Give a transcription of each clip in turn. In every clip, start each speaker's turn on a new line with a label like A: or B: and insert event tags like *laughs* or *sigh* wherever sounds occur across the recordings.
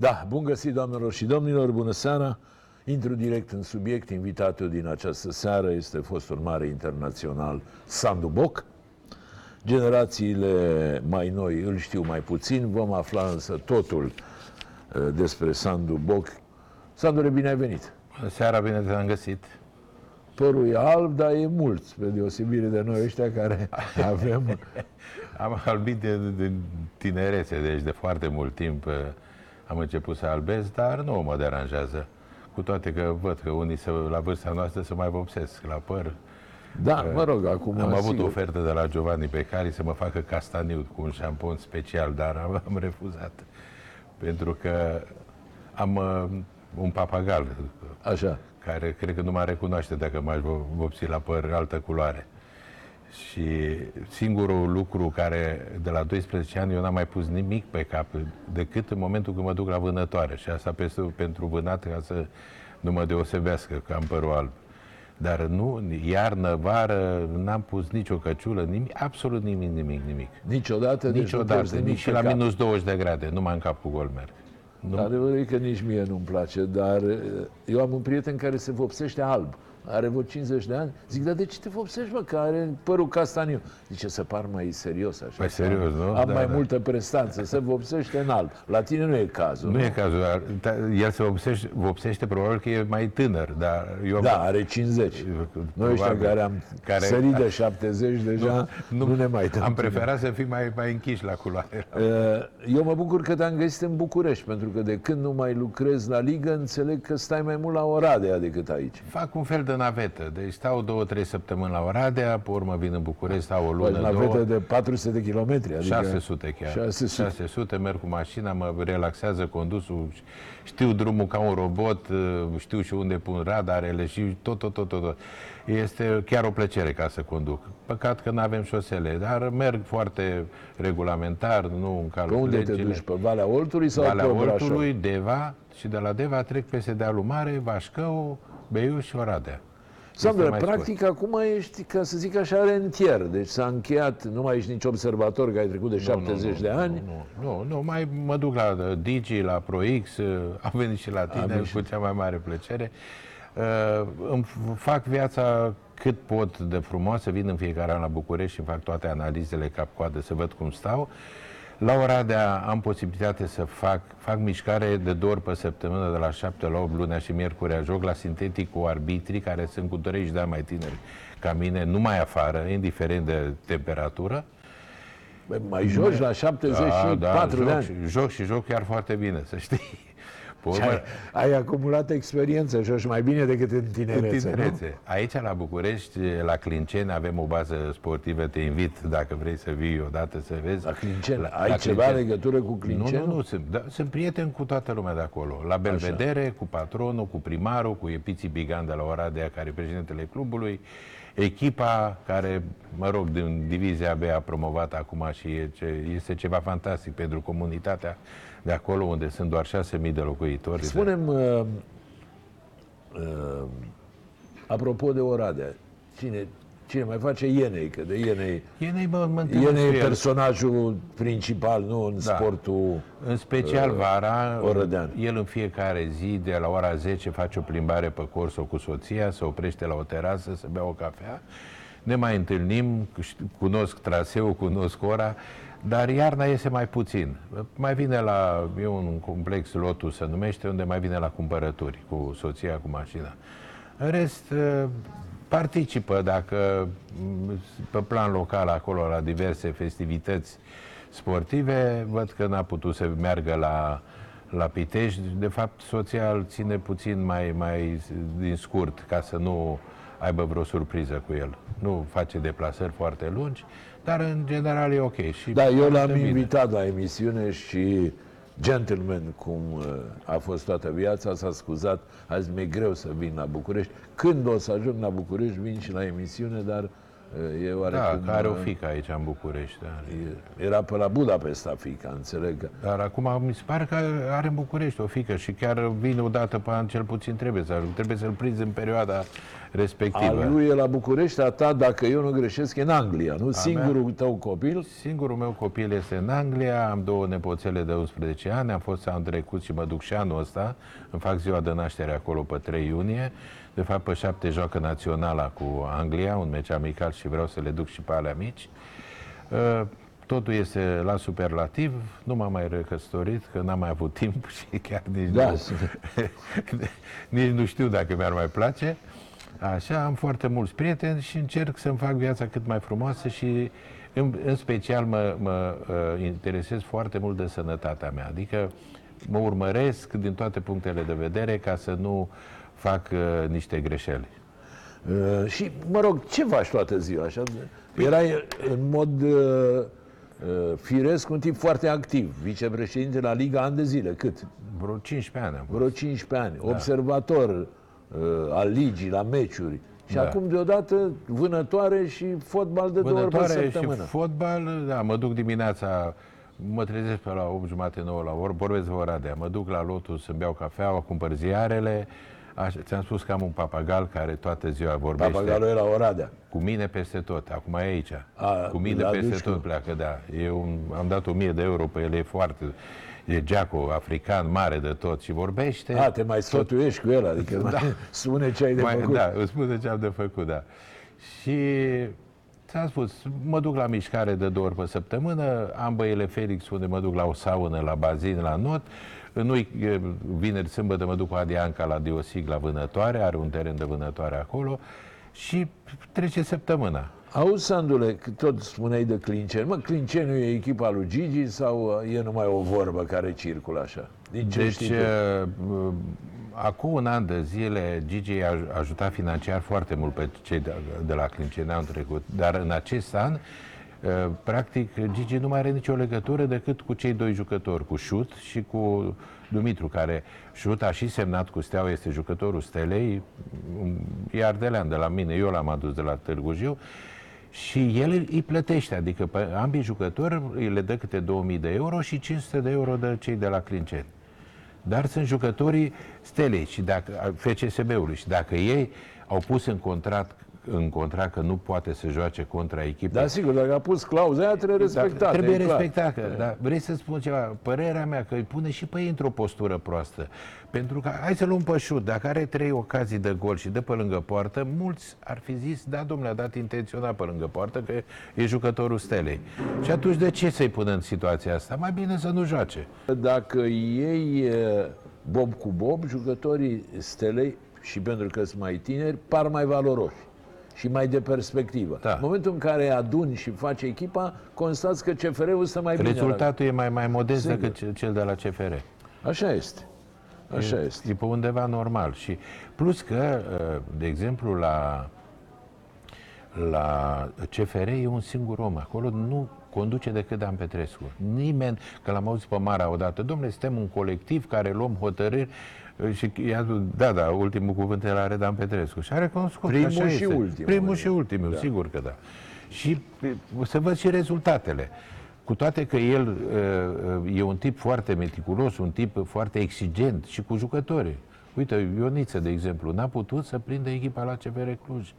A: Da, bun găsit, doamnelor și domnilor, bună seara. Intru direct în subiect. Invitatul din această seară este fostul mare internațional Sandu Boc. Generațiile mai noi îl știu mai puțin. Vom afla însă totul uh, despre Sandu Boc. Sandu, bine ai venit!
B: Bună seara, bine te-am găsit!
A: Părul e alb, dar e mult, spre deosebire de noi ăștia care *laughs* avem...
B: Am albit de, de tinerețe, deci de foarte mult timp uh, am început să albesc, dar nu mă deranjează. Cu toate că văd că unii să, la vârsta noastră se mai vopsesc la păr.
A: Da, mă rog, acum...
B: Am avut o ofertă de la Giovanni Becari să mă facă castaniu cu un șampon special, dar am, am refuzat. Pentru că am uh, un papagal.
A: Așa.
B: Care cred că nu mă recunoaște dacă m-aș vopsi la păr altă culoare. Și singurul lucru care, de la 12 ani, eu n-am mai pus nimic pe cap, decât în momentul când mă duc la vânătoare. Și asta pentru, pentru vânat, ca să nu mă deosebească, că am părul alb. Dar nu, iarnă, vară, n-am pus nicio căciulă, nimic, absolut nimic, nimic, nimic.
A: Niciodată?
B: Deci Niciodată, deci nici și la cap. minus 20 de grade, numai în cap cu gol merg.
A: Nu. Adevărul e că nici mie nu-mi place, dar eu am un prieten care se vopsește alb are vreo 50 de ani. Zic, dar de ce te vopsești, mă, că are părul castaniu? Zice, să par mai serios așa.
B: Mai serios, nu?
A: Am da, mai da. multă prestanță, să vopsește în alb. La tine nu e cazul.
B: Nu, nu? e cazul. El se vopsește, vopsește, probabil că e mai tânăr, dar eu...
A: Da, are 50. Noi ăștia care am care... sărit de 70 deja, nu, nu ne mai dăm.
B: Am preferat să fim mai, mai închiși la culoare.
A: Uh, eu mă bucur că te-am găsit în București, pentru că de când nu mai lucrez la Ligă, înțeleg că stai mai mult la Oradea decât aici.
B: Fac un fel de navetă. Deci stau două, trei săptămâni la Oradea, pe urmă vin în București, stau o lună,
A: păi, navetă de 400 de kilometri.
B: Adică 600 chiar. 600. 600, merg cu mașina, mă relaxează condusul, știu drumul ca un robot, știu și unde pun radarele și tot, tot, tot, tot. Este chiar o plăcere ca să conduc. Păcat că nu avem șosele, dar merg foarte regulamentar, nu încalc
A: Pe unde legile. te duci? Pe Valea Oltului sau
B: Valea pe Oltului, Deva și de la Deva trec peste dealul mare, Vașcău, Beiuș și Oradea.
A: Sandra, practic scurt. acum ești, ca să zic așa, rentier. Deci s-a încheiat, nu mai ești nici observator, că ai trecut de nu, 70 nu, nu, de ani.
B: Nu, nu, nu, mai mă duc la uh, Digi, la ProX, uh, am venit și la tine cu cea mai mare plăcere. Uh, îmi fac viața cât pot de frumoasă, vin în fiecare an la București și fac toate analizele cap-coadă să văd cum stau. La Oradea am posibilitate să fac, fac mișcare de două ori pe săptămână, de la 7 la 8 lunea și miercurea, joc la sintetic cu arbitrii care sunt cu 30 de ani mai tineri ca mine, numai afară, indiferent de temperatură.
A: Bă, mai joci la 74 da, da, de ani?
B: Joc și joc chiar foarte bine, să știi.
A: Urmă, ai, ai acumulat experiență și mai bine decât în tinerețe, în tinerețe. Nu?
B: Aici, la București, la Clinceni, avem o bază sportivă. Te invit, dacă vrei să vii odată să vezi.
A: La Clinceni? La, ai la ceva Clinceni. legătură cu Clinceni?
B: Nu, nu, nu. Sunt, da, sunt prieten cu toată lumea de acolo. La Belvedere, Așa. cu patronul, cu primarul, cu Epiții Bigan de la Oradea, care e președintele clubului. Echipa care, mă rog, din divizia B a promovat acum și este ceva fantastic pentru comunitatea de acolo unde sunt doar 6.000 de locuitori.
A: Spunem, uh, uh, apropo de Oradea, cine, cine mai face Ienei, că de Ienei...
B: Ienei, mă, mă
A: Ienei e personajul principal, nu în da. sportul
B: În special uh, vara, orădean. el în fiecare zi, de la ora 10, face o plimbare pe Corso cu soția, se oprește la o terasă, să bea o cafea, ne mai întâlnim, cunosc traseul, cunosc ora, dar iarna iese mai puțin. Mai vine la, e un complex, Lotus se numește, unde mai vine la cumpărături cu soția, cu mașina. În rest, ă, participă, dacă pe plan local acolo, la diverse festivități sportive, văd că n-a putut să meargă la, la Pitești. De fapt, soția îl ține puțin mai, mai din scurt, ca să nu aibă vreo surpriză cu el. Nu face deplasări foarte lungi, dar în general e ok. Și
A: da, eu l-am bine. invitat la emisiune și gentleman cum uh, a fost toată viața, s-a scuzat, azi mi-e greu să vin la București. Când o să ajung la București, vin și la emisiune, dar uh, e oarecum...
B: Da, care o uh, fică aici în București. Da.
A: Era pe la Budapesta fica, înțeleg.
B: Dar acum mi se pare că are în București o fică și chiar vine o dată pe an, cel puțin trebuie să Trebuie să-l prinzi în perioada respectivă.
A: A lui e la București, a ta, dacă eu nu greșesc, e în Anglia, nu? A Singurul mea? tău copil?
B: Singurul meu copil este în Anglia, am două nepoțele de 11 ani, am fost anul trecut și mă duc și anul ăsta, îmi fac ziua de naștere acolo pe 3 iunie. De fapt, pe 7 joacă naționala cu Anglia, un meci amical și vreau să le duc și pe alea mici. Uh, totul este la superlativ, nu m-am mai recăsătorit, că n-am mai avut *laughs* timp și chiar nici, da, nu, *laughs* nici nu știu dacă mi-ar mai place. Așa, am foarte mulți prieteni și încerc să-mi fac viața cât mai frumoasă și în, în special mă, mă uh, interesez foarte mult de sănătatea mea. Adică mă urmăresc din toate punctele de vedere ca să nu fac uh, niște greșeli.
A: Uh, și, mă rog, ce faci toată ziua? Așa? Erai în mod uh, uh, firesc un tip foarte activ, vicepreședinte la Liga ani de zile. Cât?
B: Vreo 15 ani.
A: Vreo 15 ani. Da. Observator uh, al ligii, la meciuri. Și da. acum deodată vânătoare și fotbal de
B: vânătoare
A: două ori pe săptămână.
B: și fotbal, da, mă duc dimineața mă trezesc pe la 8 jumate, 9 la ori, vorbesc de Oradea, mă duc la Lotus să-mi beau cafeaua, cumpăr ziarele, Așa, ți-am spus că am un papagal care toată ziua vorbește.
A: Papagalul e la Oradea.
B: Cu mine peste tot. Acum e aici. A, cu mine peste tot cu... pleacă, da. Eu am dat 1000 de euro pe el, e foarte... E geaco african, mare de tot și vorbește.
A: A, te mai sfătuiești tot... cu el, adică da. mai *laughs* spune ce ai de mai, făcut.
B: Da, îți spune ce am de făcut, da. Și ți-am spus, mă duc la mișcare de două ori pe săptămână, am băiele Felix unde mă duc la o saună, la bazin, la not, nu vineri, sâmbătă mă duc cu Adianca la Diosig, la vânătoare, are un teren de vânătoare acolo și trece săptămâna.
A: Auzi, Sandule, tot spuneai de Clinceni. Mă, Clinceniu e echipa lui Gigi sau e numai o vorbă care circulă așa?
B: Din ce deci, știi uh, uh, acum un an de zile, Gigi a ajutat financiar foarte mult pe cei de, de la Clinceni anul trecut, dar în acest an Uh, practic, Gigi nu mai are nicio legătură decât cu cei doi jucători, cu Șut și cu Dumitru, care Șut a și semnat cu Steaua, este jucătorul Stelei, e ardelean de la mine, eu l-am adus de la Târgu Jiu, și el îi plătește, adică pe ambii jucători îi le dă câte 2000 de euro și 500 de euro de cei de la Clinceni. Dar sunt jucătorii Stelei și dacă, FCSB-ului și dacă ei au pus în contract în contract că nu poate să joace contra echipei.
A: Da, sigur, dacă a pus clauza aia, trebuie respectată.
B: Trebuie respectată, dar vrei să spun ceva? Părerea mea că îi pune și pe ei într-o postură proastă. Pentru că, hai să luăm pe șut, dacă are trei ocazii de gol și de pe lângă poartă, mulți ar fi zis, da, domnule, a dat intenționat pe lângă poartă, că e jucătorul Stelei. Și atunci de ce să-i pună în situația asta? Mai bine să nu joace.
A: Dacă ei bob cu bob, jucătorii Stelei, și pentru că sunt mai tineri, par mai valoroși și mai de perspectivă. Da. În momentul în care aduni și faci echipa, constați că CFR-ul stă mai
B: bine. Rezultatul
A: la...
B: e mai, mai modest Sigur. decât cel de la CFR.
A: Așa este. Așa
B: e,
A: este.
B: E pe undeva normal. Și plus că, uh, de exemplu, la, la CFR e un singur om. Acolo nu conduce decât Dan Petrescu. Nimeni, că l-am auzit pe Mara odată, domnule, suntem un colectiv care luăm hotărâri și i-a da, da, ultimul cuvânt era Redan Petrescu. Și a recunoscut
A: Primul așa și ultimul.
B: Primul și ultimul, da. sigur că da. Și să văd și rezultatele. Cu toate că el uh, e un tip foarte meticulos, un tip foarte exigent și cu jucătorii. Uite, Ioniță, de exemplu, n-a putut să prindă echipa la CFR Cluj.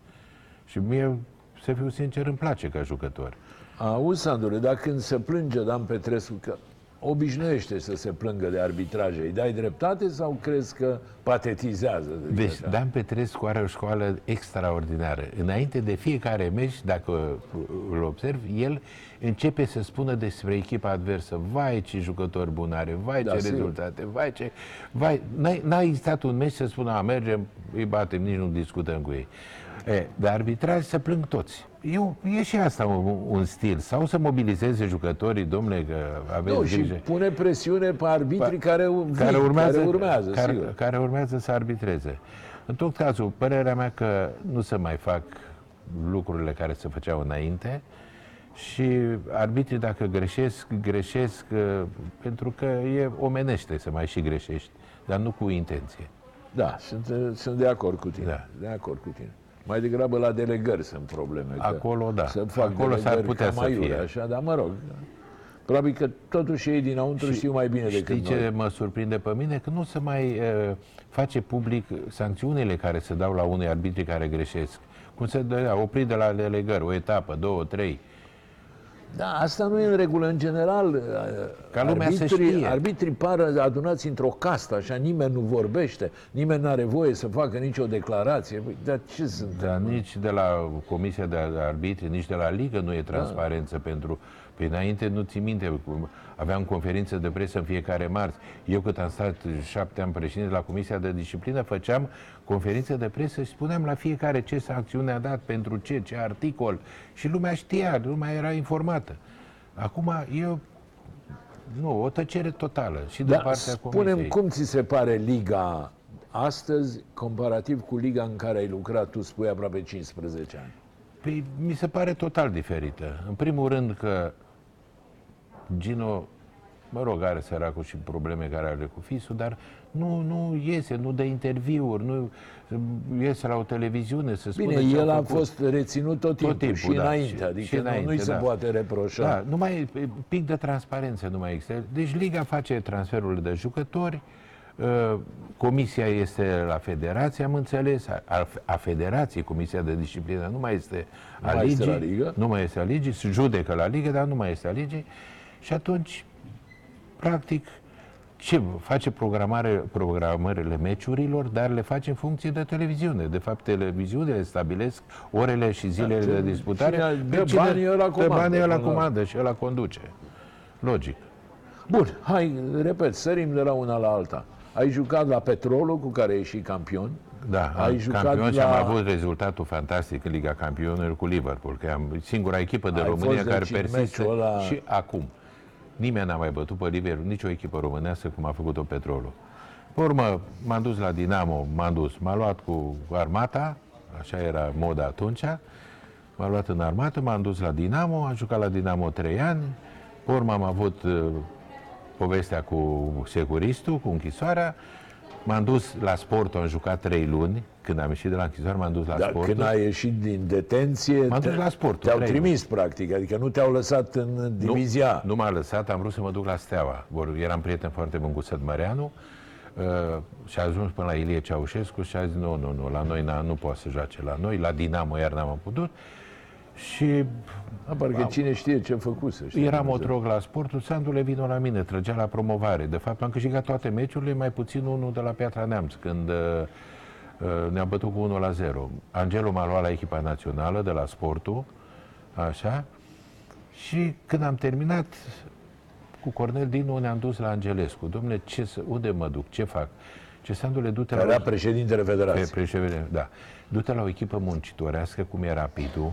B: Și mie, să fiu sincer, îmi place ca jucător.
A: Auzi, Sandule, dar când se plânge Dan Petrescu că obișnuiește să se plângă de arbitraje. Îi dai dreptate sau crezi că patetizează?
B: De deci, Dan Petrescu are o școală extraordinară. Înainte de fiecare meci, dacă îl observi, el începe să spună despre echipa adversă. Vai ce jucători bun are, vai da, ce sigur. rezultate, vai ce... Vai, n-a existat un meci să spună, a, mergem, îi batem, nici nu discutăm cu ei. E, de arbitraj se plâng toți. Eu, e și asta un, un stil. Sau să mobilizeze jucătorii, domnule, că aveți nu,
A: grijă. și pune presiune pe arbitrii pa, care, vin, care urmează, care urmează,
B: care, care urmează să arbitreze. În tot cazul, părerea mea că nu se mai fac lucrurile care se făceau înainte și arbitrii, dacă greșesc, greșesc uh, pentru că e omenește să mai și greșești, dar nu cu intenție.
A: Da, sunt, sunt de acord cu tine. Da. De acord cu tine. Mai degrabă la delegări sunt probleme.
B: Acolo, da. Să fac Acolo s-ar putea să fie.
A: Așa, dar mă rog. Da. Probabil că totuși ei dinăuntru și știu mai bine decât
B: știi
A: noi.
B: ce mă surprinde pe mine? Că nu se mai uh, face public sancțiunile care se dau la unei arbitri care greșesc. Cum se dă, oprit de la delegări, o etapă, două, trei.
A: Da, asta nu e în regulă. În general,
B: Ca lumea să
A: arbitrii,
B: știe.
A: arbitrii par adunați într-o castă, așa, nimeni nu vorbește, nimeni nu are voie să facă nicio declarație. Păi, Dar ce sunt?
B: Dar nici de la Comisia de Arbitri, nici de la Ligă nu e transparență pentru... Pe înainte nu ți minte, cum aveam conferință de presă în fiecare marți. Eu cât am stat șapte ani președinte la Comisia de Disciplină, făceam conferință de presă și spuneam la fiecare ce sancțiune a dat, pentru ce, ce articol. Și lumea știa, lumea era informată. Acum eu... Nu, o tăcere totală și de
A: Da,
B: partea
A: spunem
B: Comisiei.
A: cum ți se pare Liga astăzi, comparativ cu Liga în care ai lucrat, tu spui aproape 15 ani.
B: Păi, mi se pare total diferită. În primul rând că Gino, mă rog, are săracul și probleme care are cu fisul, dar nu, nu iese, nu dă interviuri, nu iese la o televiziune să spună
A: Bine,
B: ce
A: el a
B: făcut.
A: fost reținut tot timpul,
B: timpul,
A: și
B: da,
A: înainte,
B: și-
A: adică
B: și
A: nu-
B: înainte,
A: nu-i se
B: da.
A: poate reproșa.
B: Da, numai pic de transparență nu mai există. Deci Liga face transferul de jucători, uh, Comisia este la federație, am înțeles, a, a federației, Comisia de Disciplină nu mai este a
A: mai este
B: ligii,
A: la Ligă.
B: nu mai este a ligii, se judecă la ligă, dar nu mai este a ligii și atunci, practic, ce face programare, programările meciurilor, dar le face în funcție de televiziune. De fapt, televiziunile stabilesc orele și zilele
A: Da,
B: de disputare.
A: cine
B: Pe
A: dă banii, ăla
B: dă
A: comandă,
B: banii, ăla
A: până la-
B: comandă și ăla conduce. Logic.
A: Bun, hai, repet, sărim de la una la alta. Ai jucat la Petrolul, cu care ai și campion.
B: Da,
A: Ai
B: am
A: jucat
B: campion și
A: la-
B: am avut rezultatul fantastic în Liga Campionilor cu Liverpool, că am singura echipă de
A: Ai
B: România
A: fost,
B: care
A: deci, în
B: persistă
A: meciul ăla-
B: și acum. Nimeni n-a mai bătut pe Liverpool, nicio echipă românească cum a făcut-o Petrolul. Pe urmă, m-am dus la Dinamo, m-am dus, m-a luat cu armata, așa era moda atunci, m-a luat în armată, m-am dus la Dinamo, am jucat la Dinamo 3 ani, pe urmă am avut uh, povestea cu securistul, cu închisoarea, m-am dus la sport, am jucat 3 luni, când am ieșit de la închisoare m-am dus la
A: Dar
B: sport.
A: când ai ieșit din detenție,
B: M-am
A: te-
B: dus la sport,
A: te-au
B: trei
A: trimis, practic, adică nu te-au lăsat în divizia.
B: Nu m-a lăsat, am vrut să mă duc la Steaua. Vor- Eram prieten foarte bun cu Sădmăreanu uh, și a ajuns până la Ilie Ceaușescu și a zis nu, nu, nu, la noi n- nu poate să joace la noi, la Dinamo iar n-am putut. Și
A: A, parcă cine știe ce făcuse. știi?
B: eram otrog la sportul, Sandule vino la mine, trăgea la promovare. De fapt, am câștigat toate meciurile, mai puțin unul de la Piatra Neamț, când uh, uh, ne-a bătut cu 1 la 0. Angelo m-a luat la echipa națională de la sportul, așa, și când am terminat cu Cornel Dinu ne-am dus la Angelescu. Domne, ce să, unde mă duc? Ce fac? Ce Sandule, du-te
A: Care
B: la...
A: era președintele
B: Pe
A: federației.
B: președinte, da. Du-te la o echipă muncitorească, cum e Rapidul,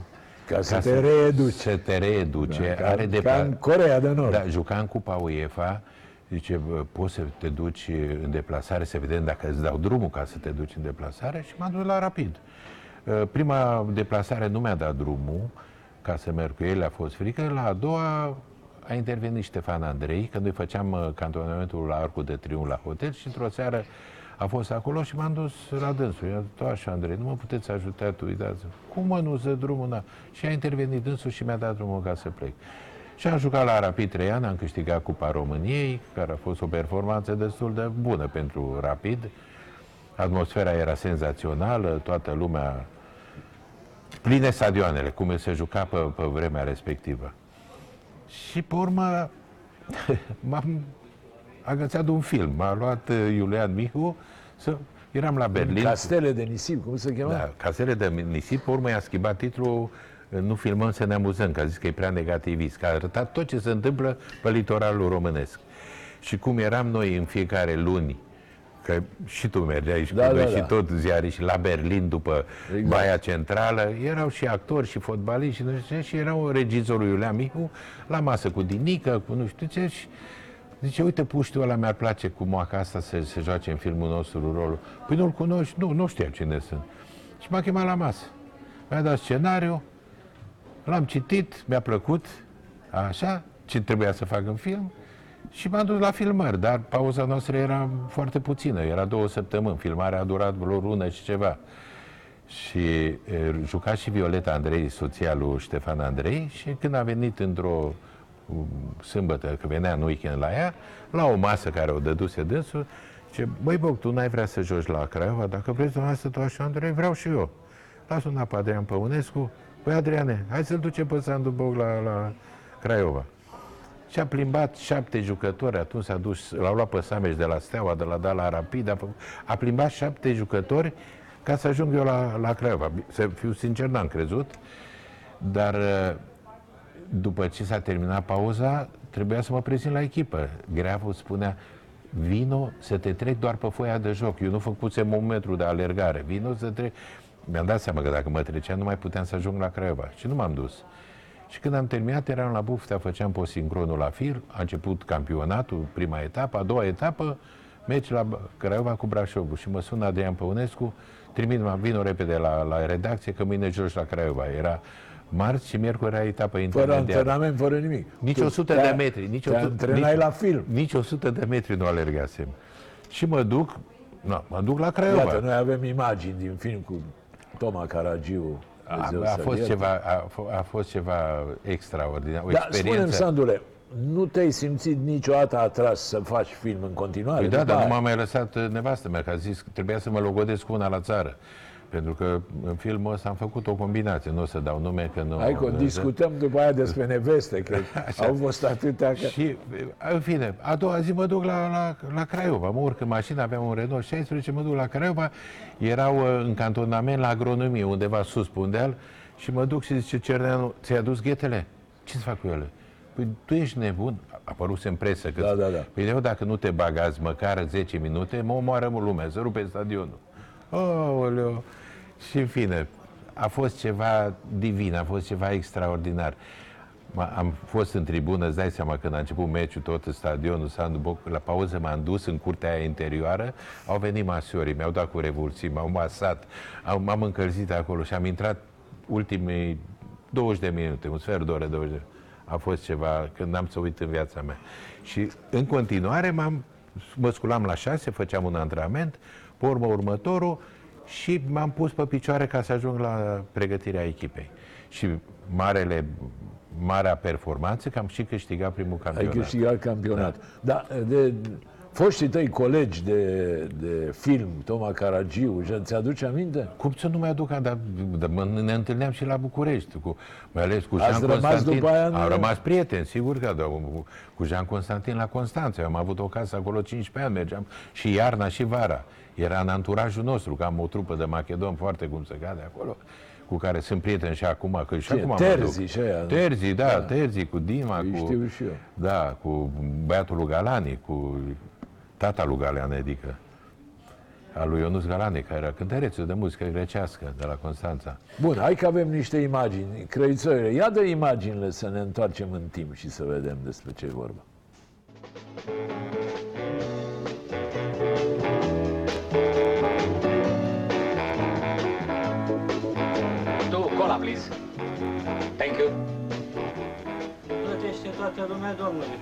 A: Ca să te reeduci.
B: Să te reeduce.
A: Ca,
B: are de
A: ca
B: pla-
A: în Corea de Nord.
B: da, juca în Cupa UEFA, zice, bă, poți să te duci în deplasare, să vedem dacă îți dau drumul ca să te duci în deplasare și m-am dus la rapid. Uh, Prima deplasare nu mi-a dat drumul ca să merg cu el, a fost frică. La a doua a intervenit Ștefan Andrei, când noi făceam uh, cantonamentul la Arcul de Triunf la hotel și într-o seară a fost acolo și m-am dus la dânsul. I-a zis, așa, Andrei, nu mă puteți ajuta tu, uitați Cum mă nu să drumul? Na? Și a intervenit dânsul și mi-a dat drumul ca să plec. Și am jucat la Rapid 3 ani, am câștigat Cupa României, care a fost o performanță destul de bună pentru Rapid. Atmosfera era senzațională, toată lumea pline stadioanele, cum se juca pe, pe vremea respectivă. Și pe urmă *laughs* m-am agățat de un film. M-a luat uh, Iulian Mihu să... Eram la Berlin.
A: Castele de nisip, cum se cheamă?
B: Da, casele de nisip, pe urmă i-a schimbat titlul Nu filmăm să ne amuzăm, că a zis că e prea negativist, că a arătat tot ce se întâmplă pe litoralul românesc. Și cum eram noi în fiecare luni, că și tu mergeai și,
A: Da,
B: cu noi
A: da,
B: și
A: da.
B: tot ziarii și la Berlin după
A: Exact.
B: Baia Centrală, erau și actori și fotbaliști și, nu știu ce, și erau regizorul Iulian Mihu la masă cu Dinică, cu nu știu ce și Zice, uite, puștiul ăla mi-ar place cu moaca asta să se joace în filmul nostru rolul. Păi nu-l cunoști? Nu, nu știam cine sunt. Și m-a chemat la masă. Mi-a dat scenariu, l-am citit, mi-a plăcut, așa, ce trebuia să fac în film și m-am dus la filmări, dar pauza noastră era foarte puțină, era două săptămâni, filmarea a durat vreo lună și ceva. Și e, juca și Violeta Andrei, soția lui Ștefan Andrei, și când a venit într-o sâmbătă, că venea în weekend la ea, la o masă care o dăduse dânsul, ce, băi, Boc, tu n-ai vrea să joci la Craiova? Dacă vreți dumneavoastră tu așa, Andrei, vreau și eu. Las un pe Adrian Păunescu, Păi, Adriane, hai să-l ducem pe Sandu Boc la, la Craiova. Și a plimbat șapte jucători, atunci s-a dus, l-au luat pe Sameș de la Steaua, de la Dala Rapid, a, făcut, a plimbat șapte jucători ca să ajung eu la, la Craiova. Să fiu sincer, n-am crezut, dar după ce s-a terminat pauza, trebuia să mă prezint la echipă. Greavul spunea, vino să te trec doar pe foaia de joc. Eu nu făcusem un metru de alergare. Vino să trec... Mi-am dat seama că dacă mă trecea, nu mai puteam să ajung la Craiova. Și nu m-am dus. Și când am terminat, eram la Buftea, făceam posincronul la fir, a început campionatul, prima etapă, a doua etapă, meci la Craiova cu Brașovul. Și mă sună Adrian Păunescu, trimit, mă vin repede la, la redacție, că mâine joci la Craiova. Era marți și miercuri era etapă intermediară.
A: Fără antrenament, fără nimic.
B: Nici 100 de metri. Nici
A: te
B: 100,
A: nici,
B: la
A: film.
B: Nici 100 de metri nu alergasem. Și mă duc, na, mă duc la Craiova.
A: Iată, noi avem imagini din film cu Toma Caragiu.
B: A, a, fost ceva, a, a fost ceva extraordinar, o
A: da,
B: experiență.
A: Spune-mi, Sandule, nu te-ai simțit niciodată atras să faci film în continuare?
B: Păi da, dar nu m-a mai lăsat nevastă mea, că a zis că trebuia să mă logodesc cu una la țară. Pentru că în filmul ăsta am făcut o combinație, nu o să dau nume, că nu...
A: Hai că discutăm după aia despre *laughs* neveste, că Așa. au fost atâtea... Că...
B: Și, în fine, a doua zi mă duc la, la, la Craiova, mă urc în mașină, aveam un Renault 16, mă duc la Craiova, erau uh, în cantonament la agronomie, undeva sus pe un deal, și mă duc și zice, Cerneanu, ți-ai adus ghetele? Ce să fac cu ele? Păi tu ești nebun, a apărut în presă că...
A: Da, da, da.
B: Păi eu dacă nu te bagați măcar 10 minute, mă omoară lumea, să rupe stadionul. Oh, și în fine, a fost ceva divin, a fost ceva extraordinar. Am fost în tribună, îți dai seama, când a început meciul, tot în stadionul Sandu Boc, la pauză m-am dus în curtea aia interioară, au venit masiorii, mi-au dat cu revulsii, m-au masat, m-am încălzit acolo și am intrat ultimii 20 de minute, un sfert de oră, 20 de A fost ceva, când am să uit în viața mea. Și în continuare m-am, mă sculam la șase, făceam un antrenament, pe urmă următorul, și m-am pus pe picioare ca să ajung la pregătirea echipei. Și marele, marea performanță că am și câștigat primul campionat.
A: Ai câștigat campionat. Da, da de, foștii tăi colegi de, de film, Toma Caragiu, ți-aduce aminte?
B: Cum să nu mi-aduc, dar, dar ne întâlneam și la București, cu, mai ales cu Jean
A: Ați
B: Constantin.
A: După aia
B: am rămas prieteni, sigur că da, cu Jean Constantin la Constanța. am avut o casă acolo 15 ani, mergeam și iarna și vara. Era în anturajul nostru, că am o trupă de macedon foarte cum se cade acolo, cu care sunt prieteni și acum, că și
A: Ce,
B: acum
A: Terzi și aia,
B: Terzi, da, da, Terzi, cu Dima,
A: Îi
B: cu...
A: știu și eu.
B: Da, cu băiatul lui Galani, cu tata lui Galean, adică al lui Ionuț Galani, care era cântărețul de muzică grecească de la Constanța.
A: Bun, hai că avem niște imagini. Crăițoile, ia de imaginile să ne întoarcem în timp și să vedem despre ce e vorba.
C: please.
D: Toată lumea, domnule.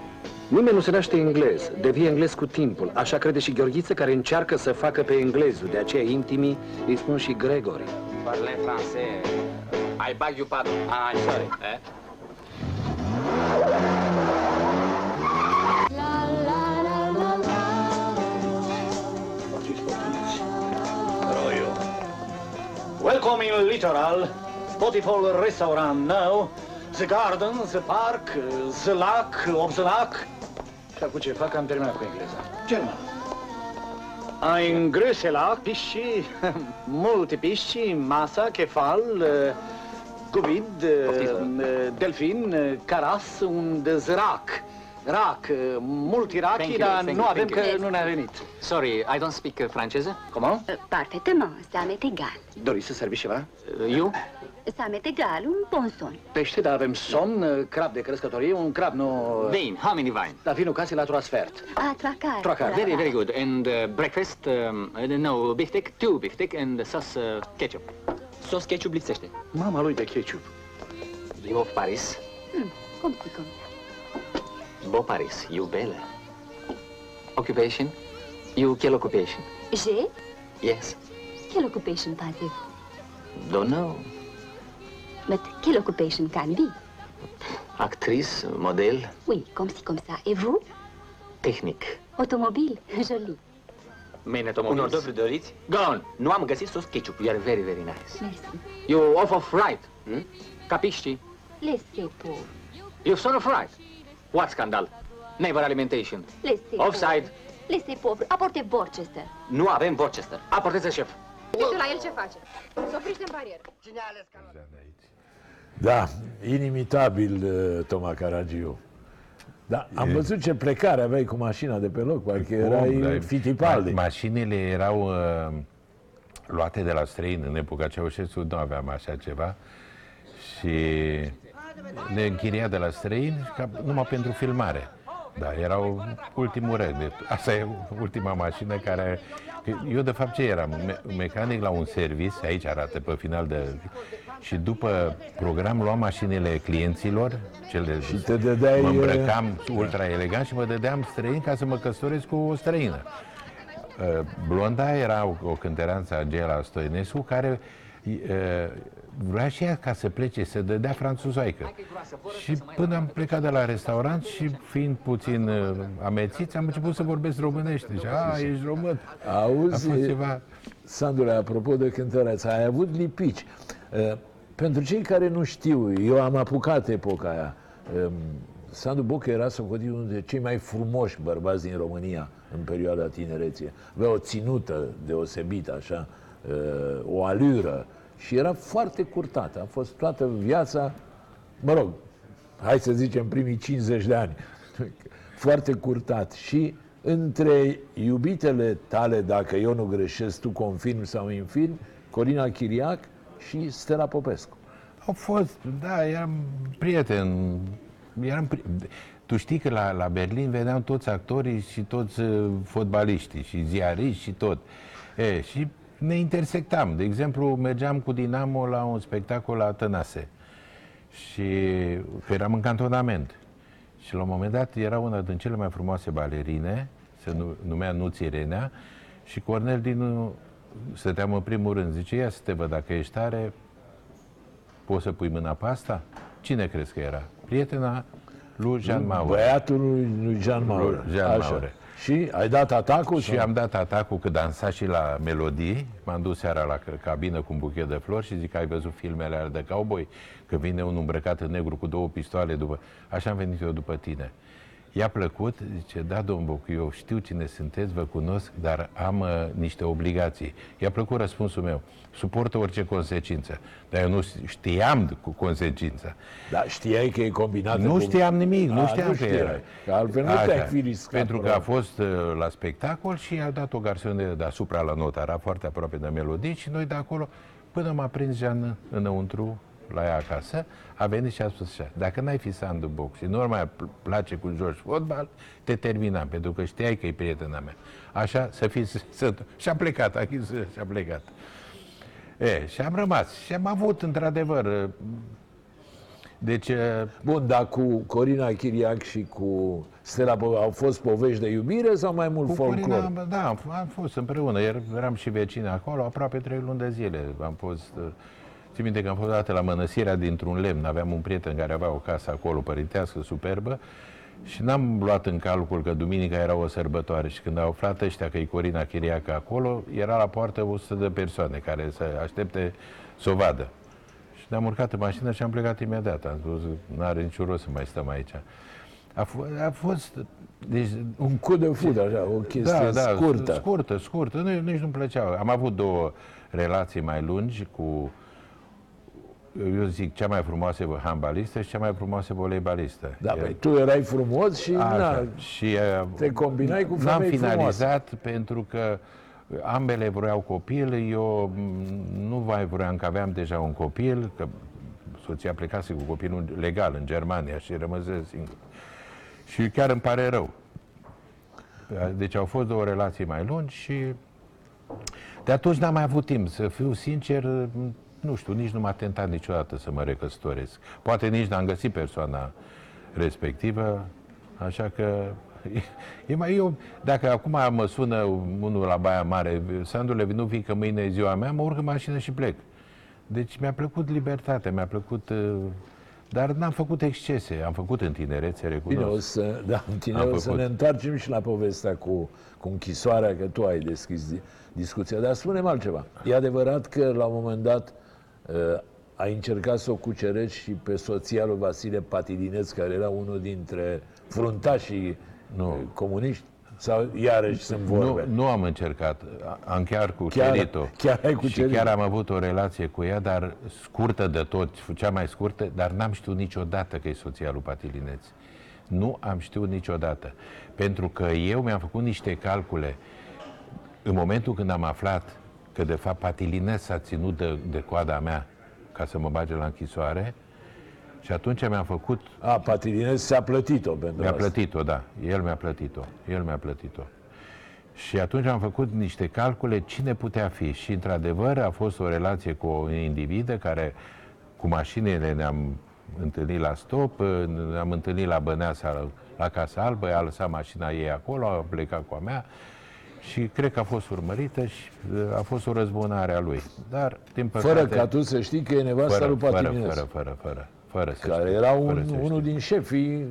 C: Nimeni nu se naște englez, devie englez cu timpul. Așa crede și Gheorghiță, care încearcă să facă pe englezul. De aceea intimii îi spun și Gregory.
E: Parle français. I beg you pardon. Ah, I'm sorry. Eh?
D: Welcome in Littoral. Spotiful restaurant now. The garden, the park, the lac, of the lac.
C: Și acum ce fac, am terminat cu engleza.
D: German. Ein Größelac, pisci, *laughs* multe pisci, masa, kefal, guvid, delfin, caras, un zrac. Rac, multi rachi, dar nu avem că nu ne-a venit.
E: Sorry, I don't speak franceză.
C: Comment?
F: Parfaitement, ça m'est égal.
C: Doriți să serviți ceva?
E: You?
F: Ça m'est égal, un bon son.
C: Pește, dar avem somn, crab de crescătorie, un crab nu...
E: Vin, how many wine?
C: Dar vinul casei la transfert.
F: Ah, trois quarts.
C: Trois quarts.
E: Very, very good. And uh, breakfast, um, no, biftek, two biftek and sauce uh, ketchup. Sos ketchup lipsește.
C: Mama lui de ketchup.
E: You of Paris?
F: Hmm, cum tu, cum?
E: Beau Paris, you belle. Occupation? You quelle occupation?
F: J'ai?
E: Yes.
F: Quelle occupation parlez-vous?
E: Don't know.
F: But quelle occupation can be?
E: Actrice, model,
F: Oui, comme ci, comme ça. Et vous
E: tehnic.
F: Automobile *laughs* Joli.
E: Main automobile.
G: Unul dublu doriți?
E: Gone. Nu am găsit sos ketchup. You are very, very nice.
F: Merci.
E: You off of right. Hmm? Capisci?
F: Laissez pauvre.
E: You son of right. What scandal? Naval alimentation.
F: Laissez
E: Offside.
F: pauvre. Laissez pauvre. Apportez Worcester.
E: Nu avem Worcester. Aportează șef.
H: Uite la el ce face. Se oprește în barieră.
A: Da, inimitabil uh, Toma Caragiu. Da, am văzut ce plecare aveai cu mașina de pe loc, parcă erai
B: Bun, dar
A: Fittipaldi.
B: ma- Mașinile erau uh, luate de la străini. În epoca Ceaușescu nu aveam așa ceva. Și le închiria de la străini ca, numai pentru filmare. Da, erau ultimul rând. Deci, Asta e ultima mașină care... Eu, de fapt, ce eram? Me- mecanic la un servis, aici arată pe final de... Și după program luam mașinile clienților, cele
A: Și te dădeai,
B: mă îmbrăcam ultra elegant și mă dădeam străin ca să mă căsătoresc cu o străină. Uh, Blonda era o, o cântăreanță Angela Stoinescu care uh, vrea și ea ca să plece, să dădea franțuzoaică. Și până am plecat de la restaurant și fiind puțin uh, amețiți, am început să vorbesc românește. Și, a, ești român. A
A: Auzi,
B: fost ceva...
A: Sandule, apropo de cântăreață, ai avut lipici. Uh, Pentru cei care nu știu, eu am apucat epoca aia. Um, Sandu Bocă era socotit unul dintre cei mai frumoși bărbați din România în perioada tinereții. Avea o ținută deosebită, așa, uh, o alură și era foarte curtat. A fost toată viața, mă rog, hai să zicem primii 50 de ani, *laughs* foarte curtat. Și între iubitele tale, dacă eu nu greșesc, tu confirmi sau infirmi, Corina Chiriac și Stella Popescu.
B: Au fost, da, eram prieten. Eram pri... Tu știi că la, la Berlin veneau toți actorii și toți uh, fotbaliștii și ziariști și tot. E, și ne intersectam. De exemplu, mergeam cu Dinamo la un spectacol la Tănase. Și că eram în cantonament. Și la un moment dat era una din cele mai frumoase balerine, se nu- numea Nuț Irenea, și Cornel din stăteam în primul rând. Zice, ia să te văd dacă ești tare, poți să pui mâna pe asta? Cine crezi că era? Prietena lui Jean Mauer.
A: Băiatul lui, lui Jean Maurer.
B: Jean Maurer.
A: Și ai dat atacul?
B: Și
A: sau?
B: am dat atacul că dansa și la melodii. M-am dus seara la c- cabină cu un buchet de flori și zic că ai văzut filmele alea de cowboy? Că vine un îmbrăcat în negru cu două pistoale după... Așa am venit eu după tine. I-a plăcut, zice, da, domn Boc, eu știu cine sunteți, vă cunosc, dar am uh, niște obligații. I-a plăcut răspunsul meu. Suportă orice consecință. Dar eu nu știam cu consecința.
A: Da, știai că e combinat
B: Nu
A: cu...
B: știam nimic, nu
A: A,
B: știam
A: nu
B: că
A: știai.
B: era.
A: Că altfel nu
B: Așa.
A: te-ai fi riscat.
B: Pentru că a
A: probabil.
B: fost uh, la spectacol și a dat o garsoană deasupra la notă, era foarte aproape de melodii și noi de acolo, până m-a prins Jean înăuntru la ea acasă, a venit și a spus așa, dacă n-ai fi Sandu Box și nu mai pl- place cu joci fotbal, te terminam, pentru că știai că e prietena mea. Așa, să fii... Să, să, și a plecat, a închis și a plecat. E, și am rămas. Și am avut, într-adevăr, uh, deci, uh,
A: Bun, dar cu Corina Chiriac și cu Stella Po- au fost povești de iubire sau mai mult
B: Cu
A: folclor?
B: Corina, da, am, am fost împreună, er- eram și vecini acolo, aproape trei luni de zile. Am fost, uh, țin minte că am fost dată la mănăsirea dintr-un lemn, aveam un prieten care avea o casă acolo, părintească, superbă, și n-am luat în calcul că duminica era o sărbătoare și când au aflat ăștia că e Corina Chiriacă acolo, era la poartă 100 de persoane care să aștepte să o vadă. Și ne-am urcat în mașină și am plecat imediat. Am spus, nu are niciun rost să mai stăm aici. A, f- a fost, deci,
A: Un cu de fud, așa, o chestie
B: da, da,
A: scurtă.
B: Scurtă, scurtă. Nu, nici nu-mi plăcea. Am avut două relații mai lungi cu, eu zic, cea mai frumoasă handbalistă și cea mai frumoasă voleibalistă.
A: Da,
B: E-
A: păi tu erai frumos și
B: Așa.
A: na,
B: Și uh,
A: te combinai cu
B: n-am
A: femei
B: finalizat pentru că ambele vreau copil, eu m, nu mai vreau că aveam deja un copil, că soția plecase cu copilul legal în Germania și rămăse singur. Și chiar îmi pare rău. Deci au fost două relații mai lungi și de atunci n-am mai avut timp, să fiu sincer, nu știu, nici nu m-a tentat niciodată să mă recăsătoresc. Poate nici n-am găsit persoana respectivă, așa că *laughs* e mai eu, dacă acum mă sună unul la Baia Mare, Sandule, nu vii că mâine e ziua mea, mă urc în mașină și plec. Deci mi-a plăcut libertatea, mi-a plăcut uh, Dar n-am făcut excese, am făcut în tinerețe, recunosc.
A: Bine, o să, da, în tine
B: Am
A: o să
B: făcut.
A: ne întoarcem și la povestea cu, cu închisoarea, că tu ai deschis di- discuția. Dar spune altceva. E adevărat că la un moment dat uh, ai încercat să o cucerești și pe soția lui Vasile Patidineț, care era unul dintre fruntașii
B: Nu.
A: uh, comuniști? Sau iarăși sunt vorbe?
B: Nu, nu am încercat. Am chiar
A: Chiar-
B: cucerit-o.
A: chiar ai
B: Și
A: cucerit-o.
B: chiar am avut o relație cu ea, dar scurtă de tot, cea mai scurtă, dar n-am știut niciodată că e soția lui Patilineț. Nu am știut niciodată. Pentru că eu mi-am făcut niște calcule în momentul când am aflat că de fapt Patilineț s-a ținut de, de coada mea ca să mă bage la închisoare, și atunci mi-am făcut
A: A, Patidineț s-a plătit-o pentru
B: mi-a
A: asta.
B: plătit-o, da. El mi-a plătit-o. El mi-a plătit-o. Și atunci am făcut niște calcule cine putea fi. Și într-adevăr a fost o relație cu o individă care cu mașinile ne-am întâlnit la stop, ne-am întâlnit la Băneasa, la Casa Albă, a lăsat mașina ei acolo, a plecat cu a mea și cred că a fost urmărită și uh, a fost o răzbunare a lui. Dar, din păcate...
A: Fără ca tu să știi că e nevasta
B: fără,
A: lui
B: fără,
A: Patidineț.
B: fără, fără, fără, fără să
A: care
B: știu,
A: era
B: fără
A: un,
B: să
A: unul
B: știu.
A: din șefii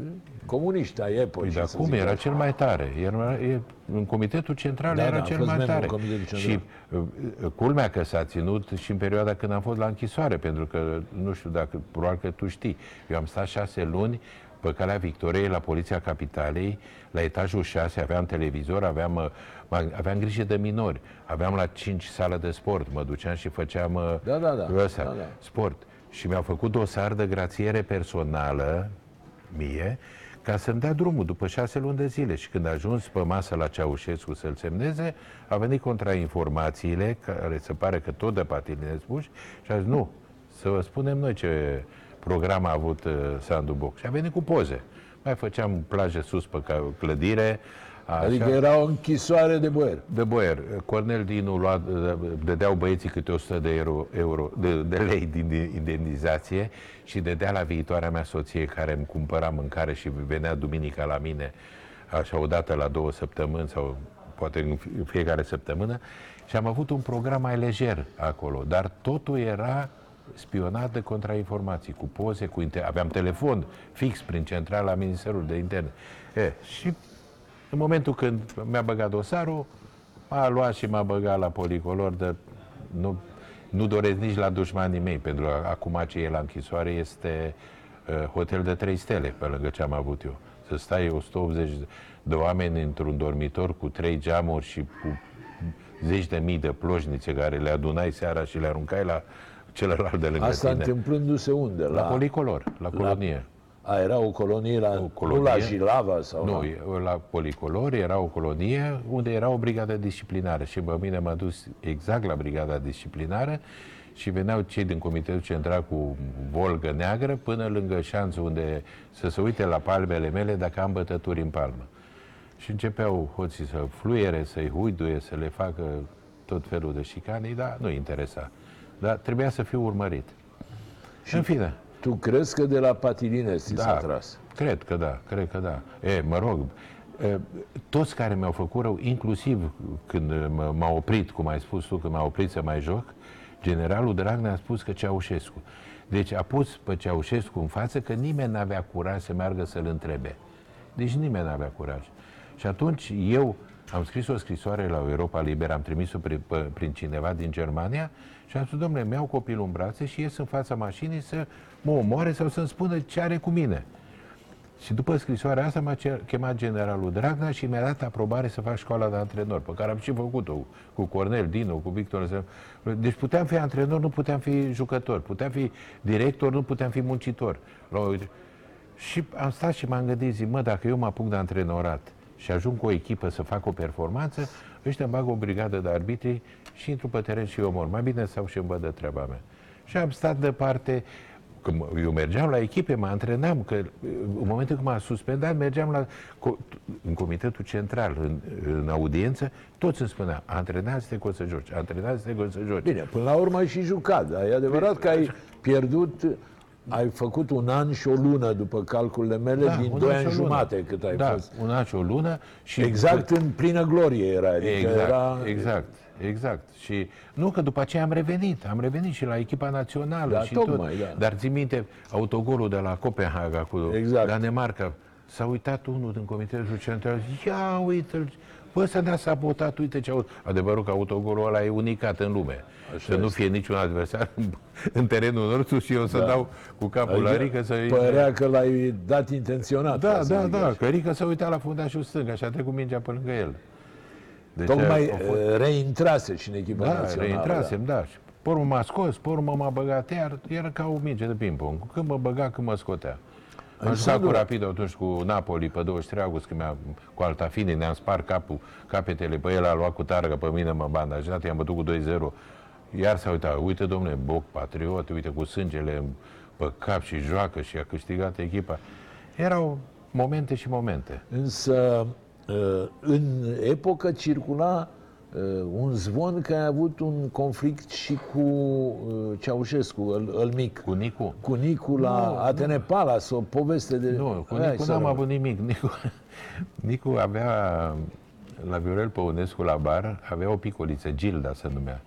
A: comuniști ai
B: Păi
A: epocii.
B: de
A: să
B: acum
A: zic
B: era
A: așa.
B: cel mai tare. Era, e, în Comitetul Central
A: Da,
B: era
A: da, am
B: cel
A: fost
B: mai
A: membru
B: tare.
A: în Comitetul
B: Și uh, uh, culmea că s-a ținut și în perioada când am fost la închisoare, pentru că, nu știu dacă, probabil că tu știi, eu am stat șase luni pe calea Victoriei la Poliția Capitalei, la etajul 6, aveam televizor, aveam, uh, mă- aveam grijă de minori, aveam la 5 sală de sport, mă duceam și făceam uh,
A: Da, da, da.
B: ăsta,
A: Da, da.
B: sport. Și mi-au făcut dosar de grațiere personală, mie, ca să-mi dea drumul după șase luni de zile. Și când a ajuns pe masă la Ceaușescu să-l semneze, a venit contrainformațiile, care se pare că tot de Patiline Buș, și a zis, nu, să vă spunem noi ce program a avut uh, Sandu Boc. Și a venit cu poze. Mai făceam plaje sus pe ca- clădire, așa.
A: Adică era o închisoare de boier.
B: De boier. Cornel Dinu lua, dădeau băieții câte 100 de, euro, euro de, de lei din indemnizație și dădea la viitoarea mea soție care îmi cumpăra mâncare și venea duminica la mine, așa o dată la două săptămâni sau poate în fi- în fiecare săptămână și am avut un program mai lejer acolo, dar totul era spionat de contrainformații, cu poze, cu inter... aveam telefon fix prin centrala Ministerul de Interne. E, și în momentul când mi-a băgat dosarul, m-a luat și m-a băgat la policolor de... Nu, nu doresc nici la dușmanii mei, pentru că acum ce e la închisoare este uh, hotel de trei stele, pe lângă ce am avut eu. Să stai 180 de oameni într-un dormitor cu trei geamuri și cu zeci de mii de ploșnițe care le adunai seara și le aruncai la celălalt de lângă
A: Asta
B: tine.
A: întâmplându-se unde?
B: La policolor, la colonie.
A: A, era o colonie, la,
B: O colonie.
A: nu la Jilava sau
B: Nu,
A: la...
B: e- la Policolor era o colonie unde era o brigadă disciplinară și pe mine m-a dus exact la brigada disciplinară și veneau cei din Comitetul Central cu volgă neagră până lângă șanțul unde să se uite la palmele mele dacă am bătături în palmă. Și începeau hoții să fluiere, să-i huiduie, să le facă tot felul de șicanii, dar nu interesa. Dar trebuia să fiu urmărit. Și în fine,
A: Tu crezi că de la Patiline ți s-a
B: da,
A: tras?
B: cred că da, cred că da. E, mă rog, e, toți care mi-au făcut rău, inclusiv când m- m-a oprit, cum ai spus tu, când m-a oprit să mai joc, generalul Dragnea a spus că Ceaușescu. Deci a pus pe Ceaușescu în față că nimeni n-avea curaj să meargă să-l întrebe. Deci nimeni n-avea curaj. Și atunci eu am scris o scrisoare la Europa Liberă, am trimis-o prin, pe- prin cineva din Germania și am spus, domnule, mi-au copilul în brațe și ies în fața mașinii să mă omoare sau să-mi spună ce are cu mine. Și după scrisoarea asta m-a cer- chemat generalul Dragnea și mi-a dat aprobare să fac școala de antrenor, pe care am și făcut-o cu Cornel Dinu, cu Victor. Ză- Deci puteam fi antrenor, nu puteam fi jucător, puteam fi director, nu puteam fi muncitor. La o- Și am stat și m-am gândit, zic, mă, dacă eu mă apuc de antrenorat și ajung cu o echipă să fac o performanță, ăștia îmi bag o brigadă de arbitri și intru pe teren și eu mor. Mai bine stau și îmi văd de treaba mea. Și am stat departe, când mă- eu mergeam la echipe, mă antrenam, că în momentul când m-a suspendat, mergeam la, co- în comitetul central, în, în audiență, toți îmi spunea, antrenați-te că o să joci, antrenați-te că o să joci.
A: Bine, până la urmă ai și jucat, dar e adevărat că ai pierdut, ai făcut un an și o lună după calculele mele, din
B: un
A: doi
B: an și
A: ani
B: o lună.
A: jumate cât ai
B: da,
A: fost.
B: un an și o lună. Și
A: Exact în plină glorie era, adică
B: Exact,
A: era...
B: exact. exact. Și nu că după aceea am revenit, am revenit și la echipa națională
A: Da,
B: și
A: tocmai,
B: tot.
A: da.
B: Dar ții minte autogolul de la Copenhaga cu
A: Exact.
B: Danemarca. S-a uitat unul din comitetul central, ia uite-l, bă, ăsta ne-a sabotat, uite ce au... Adevărul că autogolul ăla e unicat în lume.
A: Așa
B: să nu
A: este.
B: fie niciun adversar în, în terenul nostru și eu să
A: Da.
B: dau cu capul la Rică să
A: Părea că l-ai dat intenționat.
B: Da,
A: ca să
B: da,
A: zic
B: da,
A: așa.
B: că Rică s-a uitat la fundașul stâng și a trecut mingea pe lângă el. Deci
A: Tocmai
B: a fost-
A: uh, reintrase și în echipa
B: da,
A: națională.
B: reintrasem, da. Și pe urmă m-a scos, pe urmă m-a băgat iar, era ca o minge de ping-pong. Când mă băga, când mă scotea. Am jucat cu
A: Alexandru-
B: Rapid atunci cu Napoli pe 23 august, când mi-a, cu Altafini, ne-am spart capul, capetele, pe el a luat cu targă, pe mine m-a bandajat, i-am bătut cu 2-0. Iar s-a uitat, uite domnule, Boc, patriot, uite cu sângele pe cap și joacă și a câștigat echipa. Erau momente și momente.
A: Însă, uh, în epocă circula uh, un zvon că ai avut un conflict și cu uh, Ceaușescu, îl, îl mic.
B: Cu Nicu.
A: Cu Nicu la Atene Palace, o poveste de...
B: Nu, cu
A: Hai
B: Nicu
A: să
B: n-am
A: rămân.
B: avut nimic. *laughs* Nicu, Nicu avea, la Viorel Păunescu, la bar, avea o picoliță, Gilda se numea.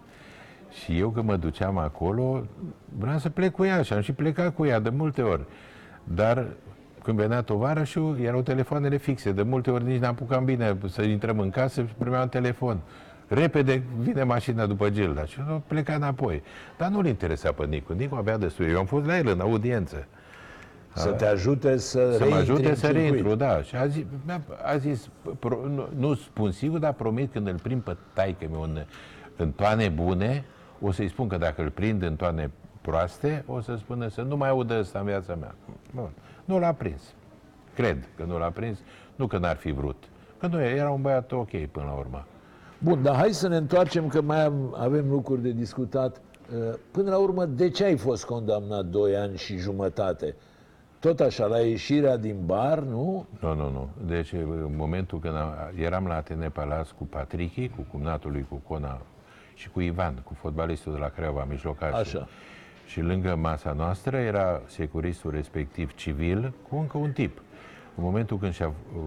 B: Și eu când mă duceam acolo, vreau să plec cu ea și am și plecat cu ea de multe ori. Dar când venea tovarășul, erau telefoanele fixe. De multe ori nici n-apucam bine să intrăm în casă și primeam un telefon. Repede vine mașina după Gilda și eu pleca înapoi. Dar nu-l interesa pe Nicu. Nicu avea destul. Eu am fost la el în audiență.
A: Să te ajute să,
B: Să mă
A: reintri
B: ajute
A: în
B: să
A: circuit.
B: reintru, da. Și a zis, mi-a- a zis pro, nu, nu spun sigur, dar promit când îl prind pe taică meu în, în toane bune, o să-i spun că dacă îl prind în toane proaste, o să spună să nu mai audă ăsta în viața mea. Bun. Nu l-a prins. Cred că nu l-a prins, nu că n-ar fi vrut. Că nu, era un băiat ok până la urmă.
A: Bun, dar hai să ne întoarcem că mai am, avem lucruri de discutat. Uh, Până la urmă, de ce ai fost condamnat 2 ani și jumătate? Tot așa, la ieșirea din bar, nu?
B: Nu, nu, nu. Deci, în momentul când a- eram la Atene Palace cu Patrichi, cu cumnatul lui, cu Cona și cu Ivan, cu fotbalistul de la Craiova, mijlocașul.
A: Așa.
B: Și lângă masa noastră era securistul respectiv civil cu încă un tip. În momentul când și-a uh,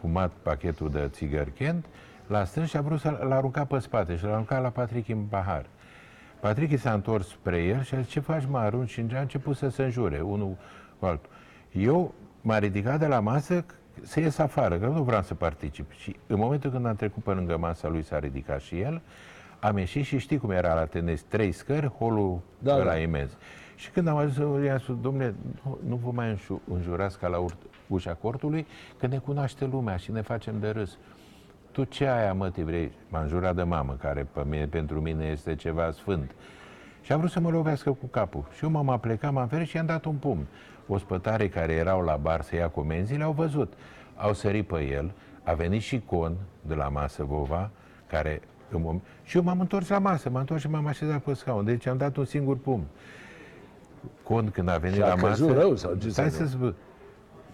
B: fumat pachetul de țigări Kent, l-a strâns și a vrut să-l arunca pe spate și l-a aruncat la Patrick în pahar. Patrick s-a întors spre el și a zis, ce faci, mă arunci? Și a început să se înjure, unul cu altul. Eu m-a ridicat de la masă să ies afară, că nu vreau să particip. Și în momentul când am trecut pe lângă masa lui, s-a ridicat și el, am ieșit și știi cum era la tenis, trei scări, holul
A: Da,
B: da, ăla
A: da.
B: imens. Și când am ajuns, i-am spus, domnule, nu, nu vă mai înșu- înjurați ca la ur- ușa cortului, că ne cunoaște lumea și ne facem de râs. Tu ce aia, mă, te vrei? M-a înjurat de mamă, care pe mine, pentru mine este ceva sfânt. Și a vrut să mă lovească cu capul. Și eu m-am aplecat, m-am ferit și i-am dat un pumn. Ospătarii care erau la bar să ia comenzile au văzut. Au sărit pe el, a venit și Con de la masă Vova, care... în mom- Și eu m-am întors la masă, m-am întors și m-am așezat pe scaun. Deci am dat un singur pumn. Con, când a venit
A: Și a
B: la masă...
A: căzut rău sau ce
B: Stai
A: să
B: să spun.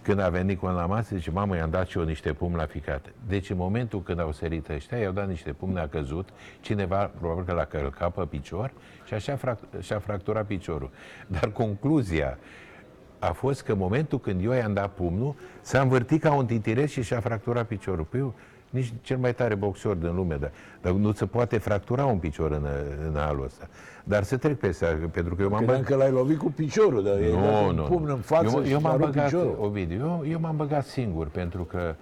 B: Când a venit Con la masă, zice, mamă, i-am dat și eu niște pumni la ficat. Deci în momentul când au sărit ăștia, i-au dat niște pumni, a căzut, cineva probabil că l-a călcat pe picior și așa frac- și-a fracturat piciorul. Dar concluzia a fost că în momentul când eu i-am dat pumnul, s-a învârtit ca un titiret și și-a fracturat piciorul. Păi eu, nici cel mai tare boxer din lume, dar, dar nu se poate fractura un picior în, în halul ăsta. Dar se trec pe asta, pentru că eu m-am
A: Credeam
B: băgat...
A: că l-ai lovit cu piciorul, dar i-ai dat un pumn în față
B: eu,
A: și
B: eu
A: ți-a
B: m-am
A: rupt
B: băgat,
A: piciorul.
B: Ovidiu, eu, eu m-am băgat singur, pentru că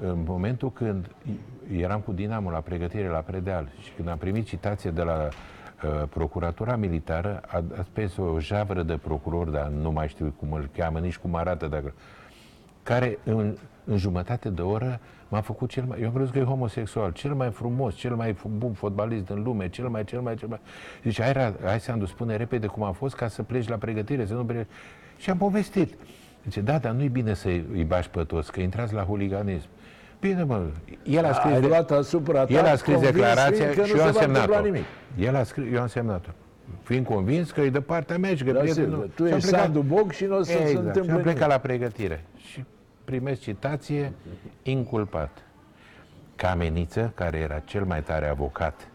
B: în momentul când eram cu Dinamo la pregătire la Predeal și când am primit citație de la uh, Procuratura Militară, a, a spus o javră de procuror, dar nu mai știu cum îl cheamă, nici cum arată, dacă, care în, în jumătate de oră m-a făcut cel mai... Eu am crezut că e homosexual, cel mai frumos, cel mai f- bun fotbalist din lume, cel mai, cel mai, cel mai... Zice, hai, Ra- hai Sandu, spune repede cum a fost ca să pleci la pregătire, să nu... Pre... Și am povestit. Zice, da, dar nu-i bine să îi bași pe toți, că intrați la huliganism. Bine, mă, el a scris...
A: Ai
B: de-
A: luat asupra ta,
B: el a scris
A: convins
B: declarația
A: fiind că
B: și
A: nu
B: eu
A: se
B: am
A: va întâmpla
B: semnat-o.
A: nimic.
B: El a scris, eu am semnat-o. Fiind convins că e de partea mea și că
A: Da,
B: prietenul...
A: sigur, tu
B: Și am
A: ești
B: plecat-
A: Sandu Boc și nu o să se
B: exact.
A: întâmple
B: Și am plecat
A: nimic.
B: la pregătire. Și primesc citație inculpat. Cameniță, care era cel mai tare avocat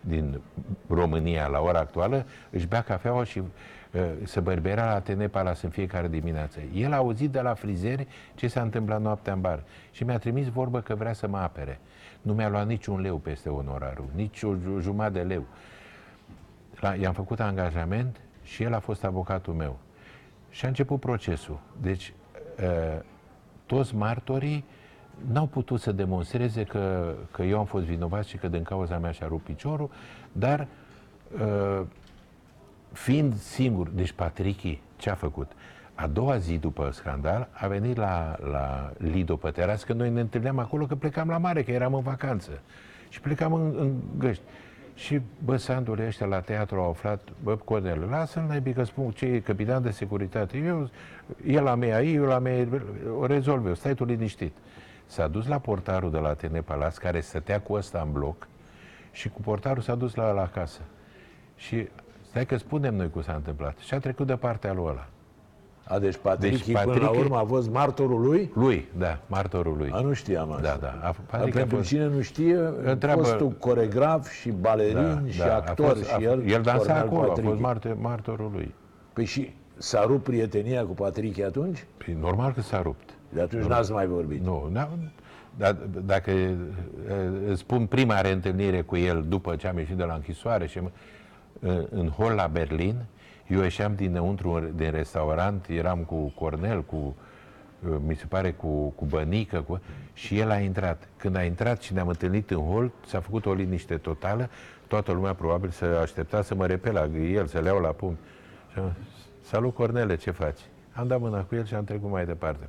B: din România la ora actuală, își bea cafeaua și uh, se bărbera la Atene Palace în fiecare dimineață. El a auzit de la frizeri ce s-a întâmplat noaptea în bar și mi-a trimis vorbă că vrea să mă apere. Nu mi-a luat niciun leu peste onorarul, nici o ju- jumătate de leu. La, i-am făcut angajament și el a fost avocatul meu. Și a început procesul. Deci, uh, toți martorii n-au putut să demonstreze că, că eu am fost vinovat și că din cauza mea și-a rupt piciorul, dar uh, fiind singur, deci Patrichi ce a făcut? A doua zi după scandal a venit la, la Lido pe terasă, că noi ne întâlneam acolo, că plecam la mare, că eram în vacanță. Și plecam în, în găști. Și, bă, Sandule, ăștia la teatru au aflat, bă, Cornel, lasă-l, naibii, că spun ce e capitan de securitate. Eu, el la mea aici, eu la mea, o rezolv eu, stai tu liniștit. S-a dus la portarul de la Atene Palace, care stătea cu ăsta în bloc, și cu portarul s-a dus la, la casă. Și stai că spunem noi cum s-a întâmplat. Și a trecut de partea lui ăla.
A: A, deci Patrick,
B: Deci
A: până la
B: Patrick-
A: urmă a fost martorul lui?
B: Lui, da, martorul lui.
A: A, nu știam asta.
B: Da, da. A,
A: Dar
B: Patrick a
A: pentru
B: fost,
A: cine nu știe,
B: Întreabă-
A: fostul coregraf și balerin
B: da,
A: și
B: da, a
A: actor
B: fost,
A: și
B: a,
A: el,
B: el dansa
A: Cornel
B: acolo, a
A: Patrick.
B: fost martor, martorul lui.
A: Păi și s-a rupt prietenia cu Patrick atunci?
B: Păi, normal că s-a rupt.
A: De atunci n-ați mai vorbit.
B: Nu, da, dar dacă e, îți spun prima reîntâlnire cu el după ce am ieșit de la închisoare și în, în hol la Berlin, eu ieșeam dinăuntru din restaurant, eram cu Cornel, cu mi se pare cu, cu Bănică, cu, și el a intrat. Când a intrat și ne-am întâlnit în hol, s-a făcut o liniște totală, toată lumea probabil să aștepta să mă repela el, să le iau la pumn. Și am, Salut Cornele, ce faci? Am dat mâna cu el și am trecut mai departe.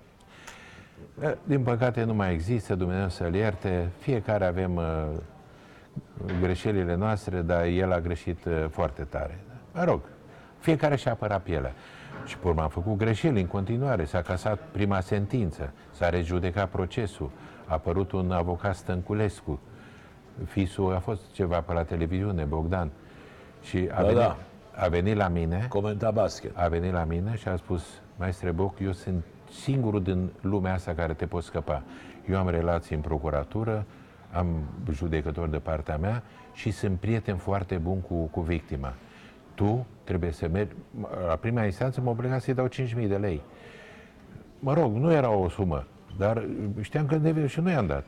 B: Eh, Din păcate nu mai există, Dumnezeu să-l ierte. Fiecare avem uh, greșelile noastre, dar el a greșit uh, foarte tare. Mă rog, fiecare și-a apărat pielea. Și pe urmă am făcut greșeli în continuare. S-a casat prima sentință, s-a rejudecat procesul, a apărut un avocat Stănculescu. Fisul a fost ceva pe la televiziune, Bogdan. Și a,
A: Da,
B: venit,
A: da.
B: a venit la mine
A: Comenta basket.
B: a venit la mine și a spus, Maestre Boc, eu sunt singurul din lumea asta care te pot scăpa. Eu am relații în procuratură, am judecători de partea mea și sunt prieten foarte bun cu, cu victima. Tu trebuie să mergi, la prima instanță mă obliga să-i dau 5.000 de lei. Mă rog, nu era o sumă, dar știam că deve și nu i-am dat.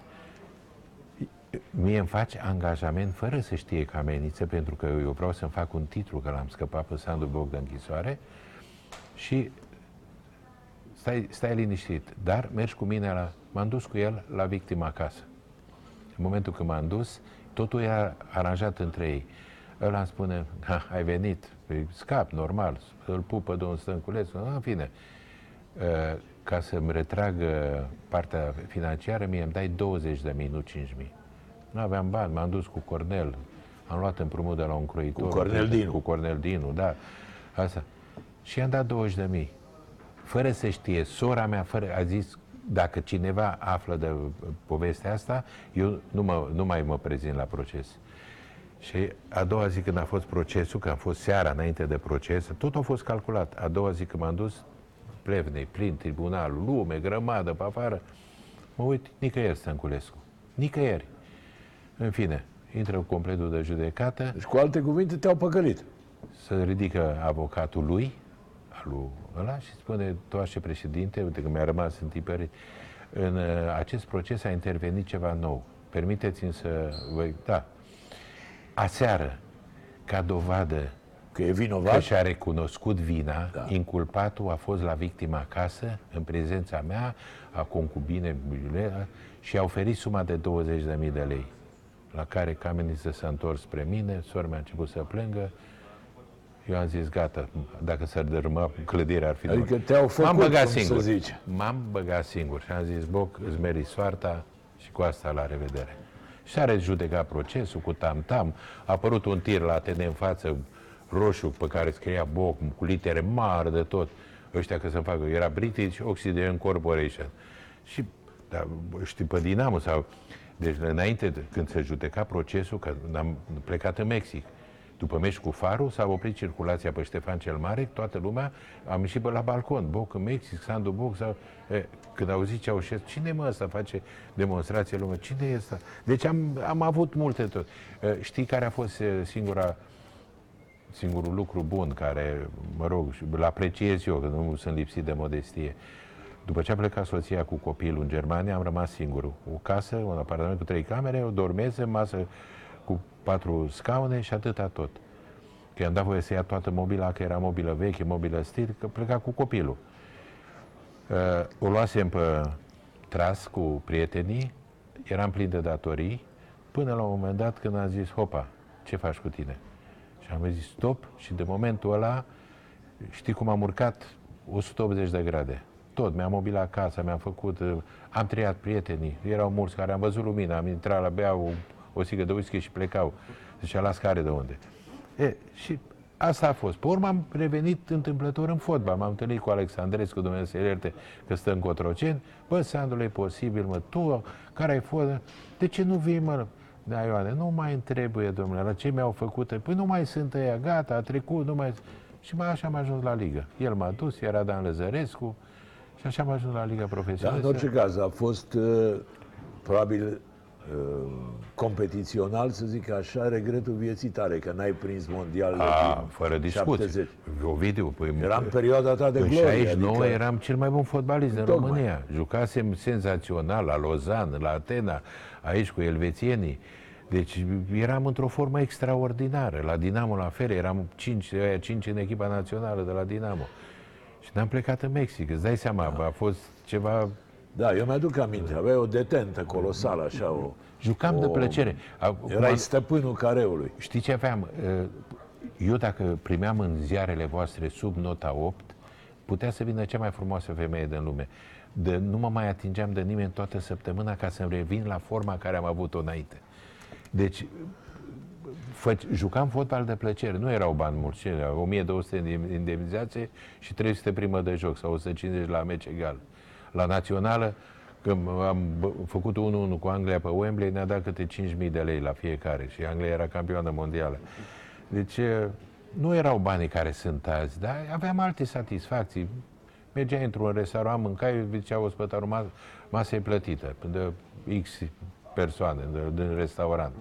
B: Mie îmi face angajament fără să știe că amenință, pentru că eu vreau să-mi fac un titlu că l-am scăpat pe Sandu Boc de închisoare și stai, stai liniștit, dar mergi cu mine la... M-am dus cu el la victima acasă. În momentul când m-am dus, totul era aranjat între ei. Ăla îmi spune, ha, ai venit, păi, scap, normal, îl pupă domnul Stănculescu, în fine. Uh, Ca să-mi retrag uh, partea financiară, mie îmi dai 20 de mii, nu 5 mii. Nu aveam bani, m-am dus cu Cornel, am luat împrumut de la un croitor.
A: Cu Cornel Dinu.
B: Cu Cornel Dinu, da. Asta. Și i-am dat 20 de mii. Fără să știe, sora mea fără, a zis, dacă cineva află de uh, povestea asta, eu nu, mă, nu mai mă prezint la proces. Și a doua zi când a fost procesul, că a fost seara înainte de proces, tot a fost calculat. A doua zi când m-am dus, plevnei, plin, tribunalul, lume, grămadă pe afară, mă uit, nicăieri Stănculescu. Nicăieri. În fine, intră cu completul de judecată,
A: Deci, cu alte cuvinte, te-au păcălit.
B: se ridică avocatul lui, al lui ăla, și spune, toașe președinte, uite că mi-a rămas în tipări, în uh, acest proces a intervenit ceva nou. Permiteți-mi să vă... Da. Aseară, ca dovadă
A: Că e
B: că
A: vinovat.
B: și-a recunoscut vina,
A: Da.
B: inculpatul a fost la victima acasă, în prezența mea, a concubine și a oferit suma de 20.000 de lei. La care Cameniță s-a întors spre mine, sora mea a început să plângă, eu am zis, gata, dacă s-ar dărâma clădirea ar fi
A: Adică
B: dură.
A: te-au făcut,
B: M-am băgat
A: cum să
B: singur.
A: zici.
B: M-am băgat singur și am zis, Boc, îți meri soarta și cu asta la revedere. Și s-a rejudecat procesul cu tam-tam, a apărut un tir la Atene în față, roșu, pe care scria Boc, cu litere mari de tot. Ăștia că să facă, era British Oxygen Corporation. Și, da, știi, pe Dinamo sau... Deci, înainte, de- când se judeca procesul, că am plecat în Mexic, după meci cu Farul, s-a oprit circulația pe Ștefan cel Mare, toată lumea, am ieșit pe la balcon, Boc în Mexic, Sandu Boc, sau... E, când au zis Ceaușescu, cine mă ăsta face demonstrație lume? Cine e ăsta? Deci am, am avut multe tot. E, Știi care a fost e, singura singurul lucru bun care, mă rog, și îl apreciez eu, că nu sunt lipsit de modestie. După ce a plecat soția cu copilul în Germania, am rămas singur. O casă, un apartament cu trei camere, o dormeze, masă cu patru scaune și atâta tot. Că i-am dat voie să ia toată mobila, că era mobilă veche, mobilă stil, că pleca cu copilul. Uh, o luasem pe tras cu prietenii, eram plin de datorii, până la un moment dat când am zis, hopa, ce faci cu tine? Și am zis stop și de momentul ăla, știi cum am urcat 180 de grade. Tot, mi-am mobilat casa, mi-am făcut, uh, am triat prietenii, erau mulți care am văzut lumina, am intrat la bea o, o sigă de whisky și plecau. Zicea, la scare de unde? E, și asta a fost. Pe urmă am revenit întâmplător în fotbal. M-am întâlnit cu Alexandrescu, Dumnezeu să ierte, că stă în Cotroceni. Bă, Sandu, e posibil, mă, tu, care ai fost? De ce nu vii, mă? Da, Ioane, nu mai trebuie, domnule, la ce mi-au făcut? Păi nu mai sunt ăia, gata, a trecut, nu mai... Și mai așa am ajuns la Ligă. El m-a dus, era Dan Lăzărescu și așa am ajuns la Liga
A: Dar
B: Profesionistă.
A: în orice caz a fost uh, probabil uh, competițional, să zic așa, regretul vieții tale, că n-ai prins mondial
B: A, fără discuție.
A: 70.
B: Ovidiu, păi,
A: Era în perioada ta de
B: În
A: glorie.
B: 69
A: adică...
B: eram cel mai bun fotbalist din
A: Tocmai.
B: România. Jucasem senzațional la Lozan, la Atena, aici cu elvețienii. Deci eram într-o formă extraordinară. La Dinamo la fel, eram cinci, aia cinci în echipa națională de la Dinamo. Și n-am plecat în Mexic. Îți dai seama, a fost ceva...
A: Da, eu mi-aduc aminte, aveai o detentă colosală, așa, o...
B: Jucam de
A: o-
B: plăcere. Acum,
A: Erai stăpânul careului.
B: Știi ce aveam? Uh, Eu dacă primeam în ziarele voastre sub nota 8, putea să vină cea mai frumoasă femeie din lume. De, nu mă mai atingeam de nimeni toată săptămâna ca să-mi revin la forma care am avut-o înainte. Deci, fă, jucam fotbal de plăcere. Nu erau bani mulți, ce erau? 1200 de indemnizație și 300 primă de joc sau 150 la meci egal. La națională, când am bă- făcut 1-1 cu Anglia pe Wembley, ne-a dat câte 5.000 de lei la fiecare și Anglia era campioană mondială. Deci e, nu erau banii care sunt azi, dar aveam alte satisfacții. Mergeai într-un restaurant, mâncai, zicea ospătarul, mas- masa e plătită de X persoane de, din restaurant.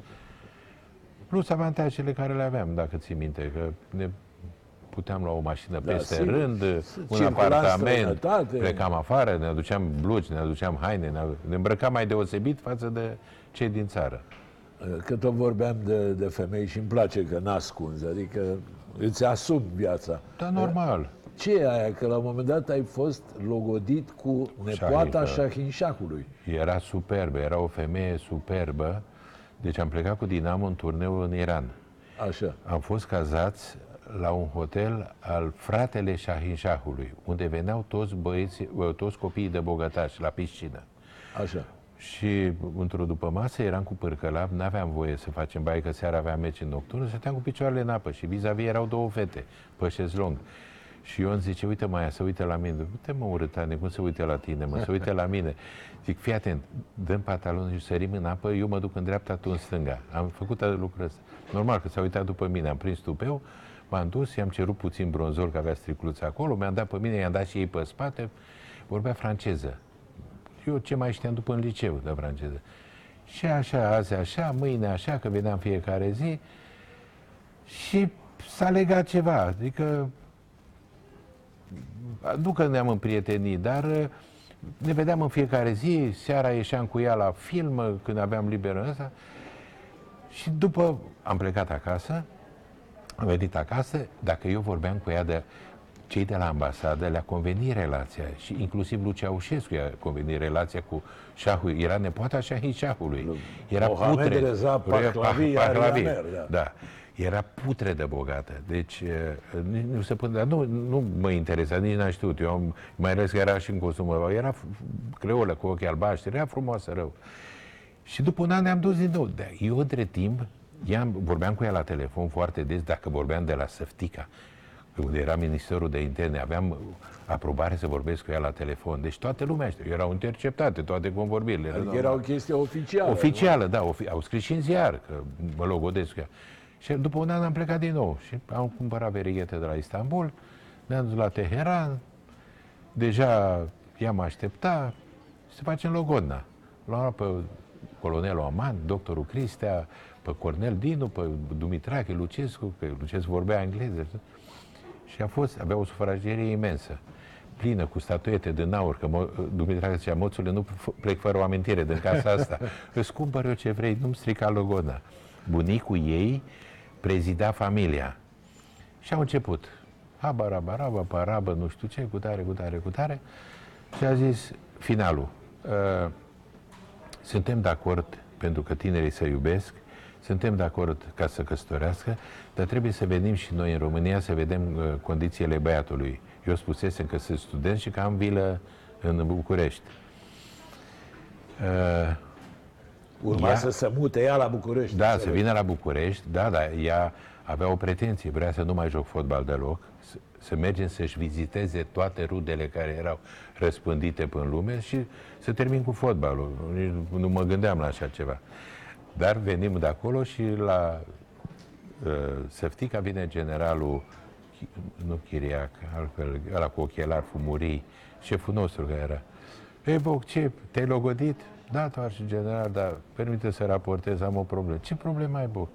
B: Plus avantajele care le aveam, dacă ții minte, că ne puteam lua o mașină
A: Da,
B: peste
A: sigur.
B: rând, un
A: Circula în
B: apartament,
A: străinătate.
B: plecam afară, ne aduceam blugi, ne aduceam haine, ne, ne îmbrăcam mai deosebit față de cei din țară.
A: Că tot vorbeam de, de femei și îmi place că n-ascunzi, adică îți asumi viața.
B: Da, normal.
A: Ce e aia? Că la un moment dat ai fost logodit cu nepoata
B: Shahin, da.
A: Shahinshahului.
B: Era superbă, era o femeie superbă. Deci am plecat cu Dinamo în turneu în Iran.
A: Așa.
B: Am fost cazați la un hotel al fratele Shahin Shahului, unde veneau toți băieți, toți copiii de bogătași la piscină.
A: Așa.
B: Și într-o după masă eram cu pârcălap, n-aveam voie să facem baie, că seara aveam meci în nocturnă, stăteam cu picioarele în apă și vis-a-vis erau două fete pe șezlong. Și Ion zice, uite Maia, să uite la mine. Uite mă urâtane, cum să uite la tine, mă, să uite la mine. Zic, fii atent, dăm pantalonul și sărim în apă, eu mă duc în dreapta, tu în stânga. Am făcut lucrul ăsta. Normal că s-a uitat după mine, am prins tupeu, m-am dus, i-am cerut puțin bronzor, că avea stricluță acolo, mi-am dat pe mine, i-am dat și ei pe spate, vorbea franceză. Eu ce mai știam după în liceu de franceză. Și așa, azi așa, mâine așa, că veneam fiecare zi. Și s-a legat ceva. Adică, nu că ne-am împrietenit, dar uh, ne vedeam în fiecare zi, seara ieșeam cu ea la film, când aveam liber în ăsta. Și după am plecat acasă, am venit acasă, dacă eu vorbeam cu ea de cei de la ambasadă, le-a convenit relația și inclusiv lui Ceaușescu i-a convenit relația cu șahul. Era nepoata Shahin Shahului. Era
A: Mohamed
B: putre.
A: Reza Pahlavi
B: Pahlavi,
A: Arianer, da.
B: da. Era putre de bogată. Deci, eh, nici nu se pune, dar nu, nu mă interesa, nici n-am știut. Eu am, mai ales că era și în costumă. Era f- creolă cu ochii albaștri, era frumoasă rău. Și după un an ne-am dus din nou. Dar eu, între timp, i-am, vorbeam cu ea la telefon foarte des, dacă vorbeam de la Săftica, unde era Ministerul de Interne, aveam aprobare să vorbesc cu ea la telefon. Deci toată lumea știa, erau interceptate toate convorbirile.
A: Adică
B: normal.
A: era o chestie oficială.
B: Oficială, da, ofi- au scris și în ziar, că mă logodesc cu ea. Și după un an am plecat din nou și am cumpărat verighete de la Istanbul, ne-am dus la Teheran, deja i-am aștepta să facem logodna. L-am luat pe colonelul Aman, doctorul Cristea, pe Cornel Dinu, pe Dumitrache, Lucescu, că Lucescu vorbea engleză. Și a fost, avea o sufragerie imensă, plină cu statuete din aur, că Mo- Dumitrache zicea, moțule, nu f- plec fără o amintire din casa *laughs* asta. Îți cumpăr eu ce vrei, nu-mi strica logona. Bunicul ei prezida familia. Și au început. Habarabaraba, parabă, nu știu ce, cu tare, cu tare, cu tare. Și a zis finalul. Uh, suntem de acord pentru că tinerii se iubesc, suntem de acord ca să căsătorească, dar trebuie să venim și noi în România să vedem uh, condițiile băiatului. Eu spusesem că sunt student și că am vilă în București. Uh,
A: Urma
B: Ea-
A: să se mute ea la București.
B: da, să
A: înțeleg.
B: vină la București, da, dar ea avea o pretenție, vrea să nu mai joc fotbal deloc, să, să mergem să-și viziteze toate rudele care erau răspândite până în lume și să termin cu fotbalul. Nici Nu mă gândeam la așa ceva. Dar venim de acolo și la uh, Săftica vine generalul, Chi- nu Chiriac, altfel, ăla cu ochelari fumurii, șeful nostru care era. Ei, Boc, ce, te-ai logodit? Da, doar și general, dar permite să raportez, am o problemă. Ce problemă ai, Boc?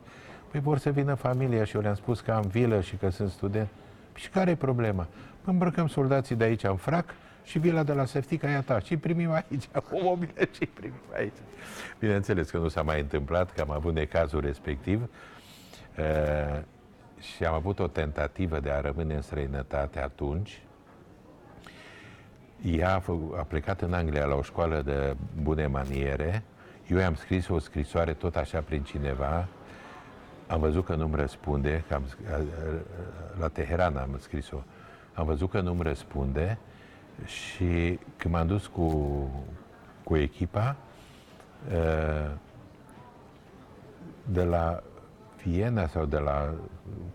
B: Păi vor să vină familia și eu le-am spus că am vilă și că sunt student. Și care e problema? Păi îmbrăcăm soldații de aici în frac și vila de la Seftica e a ta. Și primim aici, *laughs* cu mobile și primim aici. Bineînțeles că nu s-a mai întâmplat, că am avut necazul respectiv. Uh, și am avut o tentativă de a rămâne în străinătate atunci. Ea a, fă- a plecat în Anglia la o școală de bune maniere. Eu i-am scris o scrisoare tot așa prin cineva. Am văzut că nu-mi răspunde, că am, sc- a- a- la Teheran am scris-o. Am văzut că nu-mi răspunde și când m-am dus cu, cu echipa, uh, de la Viena sau de la,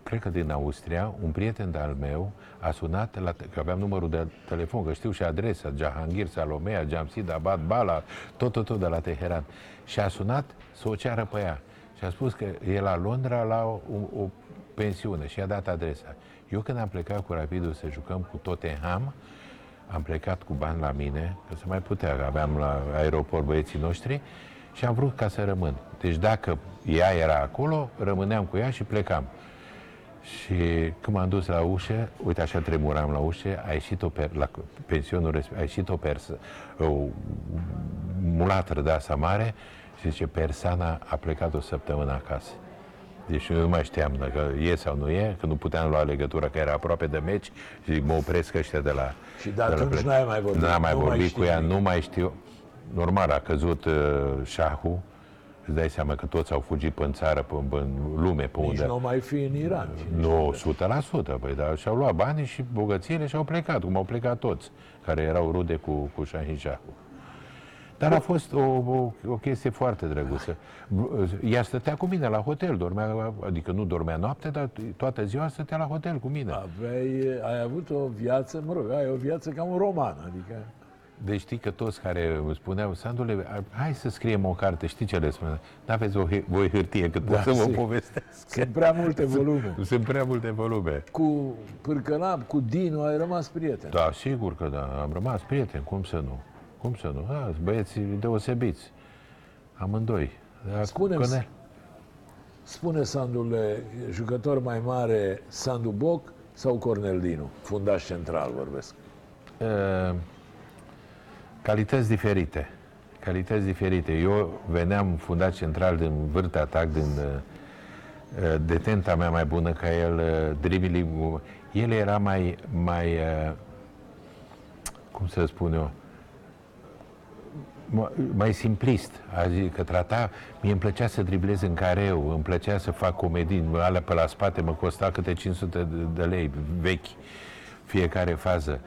B: cred că din Austria, un prieten de-al meu a sunat, la, că aveam numărul de telefon, că știu și adresa, Jahangir, Salomea, Jamsid, Abad, Bala, tot, tot, tot de la Teheran. Și a sunat să o ceară pe ea. Și a spus că e la Londra la o, o, o pensiune și a dat adresa. Eu când am plecat cu Rapidul să jucăm cu Tottenham, am plecat cu bani la mine, că se mai putea, că aveam la aeroport băieții noștri și am vrut ca să rămân. Deci dacă ea era acolo, rămâneam cu ea și plecam. Și când m-am dus la ușă, uite așa tremuram la ușă, a ieșit o per, la pensionul respect, a ieșit o persă, o mulatră de asta mare și zice, persana a plecat o săptămână acasă. Deci eu nu mai știam dacă e sau nu e, că nu puteam lua legătura, că era aproape de meci și zic, mă opresc ăștia de la...
A: Și de
B: la
A: atunci
B: plec.
A: n-ai mai vorbit,
B: N-am mai
A: nu mai
B: vorbit
A: știi
B: cu ea,
A: nimic.
B: nu mai știu. Normal, a căzut uh, șahul, îți dai seama că toți au fugit pe în țară, pe, pe în lume, pe
A: Nici
B: unde...
A: nu mai fi în Iran.
B: Nu, 100%, păi, dar și-au luat banii și bogățiile și au plecat, cum au plecat toți, care erau rude cu, cu Shahin Shahu. Dar a fost o, o, o chestie foarte drăguță. Ea stătea cu mine la hotel, dormea, adică nu dormea noapte, dar toată ziua stătea la hotel cu mine.
A: Aveai, ai avut o viață, mă rog, ai o viață ca un roman, adică...
B: Deci știi că toți care îmi spuneau, Sandule, hai să scriem o carte, știi ce le spune? N-aveți o, hi- voi hârtie cât pot
A: Da,
B: să vă
A: sigur.
B: povestesc.
A: Sunt prea multe volume.
B: Sunt prea multe volume.
A: Cu Pârcălap, cu Dinu ai rămas prieten.
B: Da, sigur că da, am rămas prieteni, cum să nu? Cum să nu? Da, sunt băieți deosebiți. Amândoi. Da,
A: Spune-mi,
B: Cornel.
A: spune Sandule, jucător mai mare, Sandu Boc sau Cornel Dinu? Fundaș central vorbesc.
B: Uh, calități diferite. Calități diferite. Eu veneam fundat central din vârte atac, din uh, uh, detenta mea mai bună ca el, uh, dribbling El era mai, mai uh, cum să spun eu, ma- mai simplist, adică trata, mie îmi plăcea să driblez în careu, îmi plăcea să fac comedii, alea pe la spate mă costa câte 500 de, de lei vechi, fiecare fază.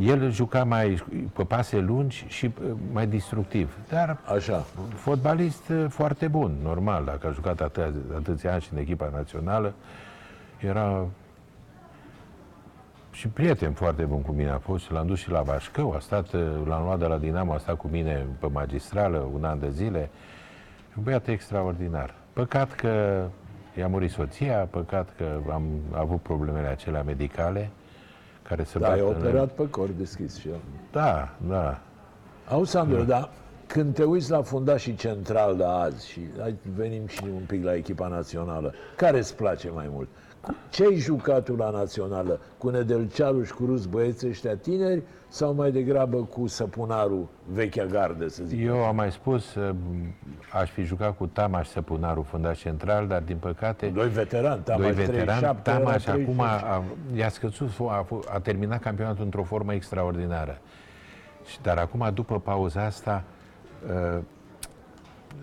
B: El juca mai pe pase lungi și uh, mai destructiv, dar
A: Așa.
B: fotbalist uh, foarte bun, normal, dacă a jucat atâția, atâția ani și în echipa națională, era și prieten foarte bun cu mine a fost și l-am dus și la Vașcău, a stat, uh, l-am luat de la Dinamo, a stat cu mine pe magistrală un an de zile. Un băiat extraordinar. Păcat că i-a murit soția, păcat că am avut problemele acelea medicale care se
A: Da,
B: bat
A: e
B: în-
A: operat pe cor deschis și el.
B: Da, da.
A: Auzi, Sandru, da. Când te uiți la fundașii central de azi și hai, venim și un pic la echipa națională, care îți place mai mult? Ce ai jucat tu la națională? Cu Nedelcearu și cu Rus băieții ăștia tineri sau mai degrabă cu Săpunarul, vechea gardă, să zic?
B: Eu am mai spus, uh, aș fi jucat cu Tamaș Săpunaru, fundaș central, dar din păcate...
A: Doi veterani, Tamaș
B: doi veterani,
A: 37,
B: Tamaș
A: era
B: acum
A: 36.
B: a, i-a scăzut, a, f- a terminat campionatul într-o formă extraordinară. Și, dar acum, după pauza asta, uh,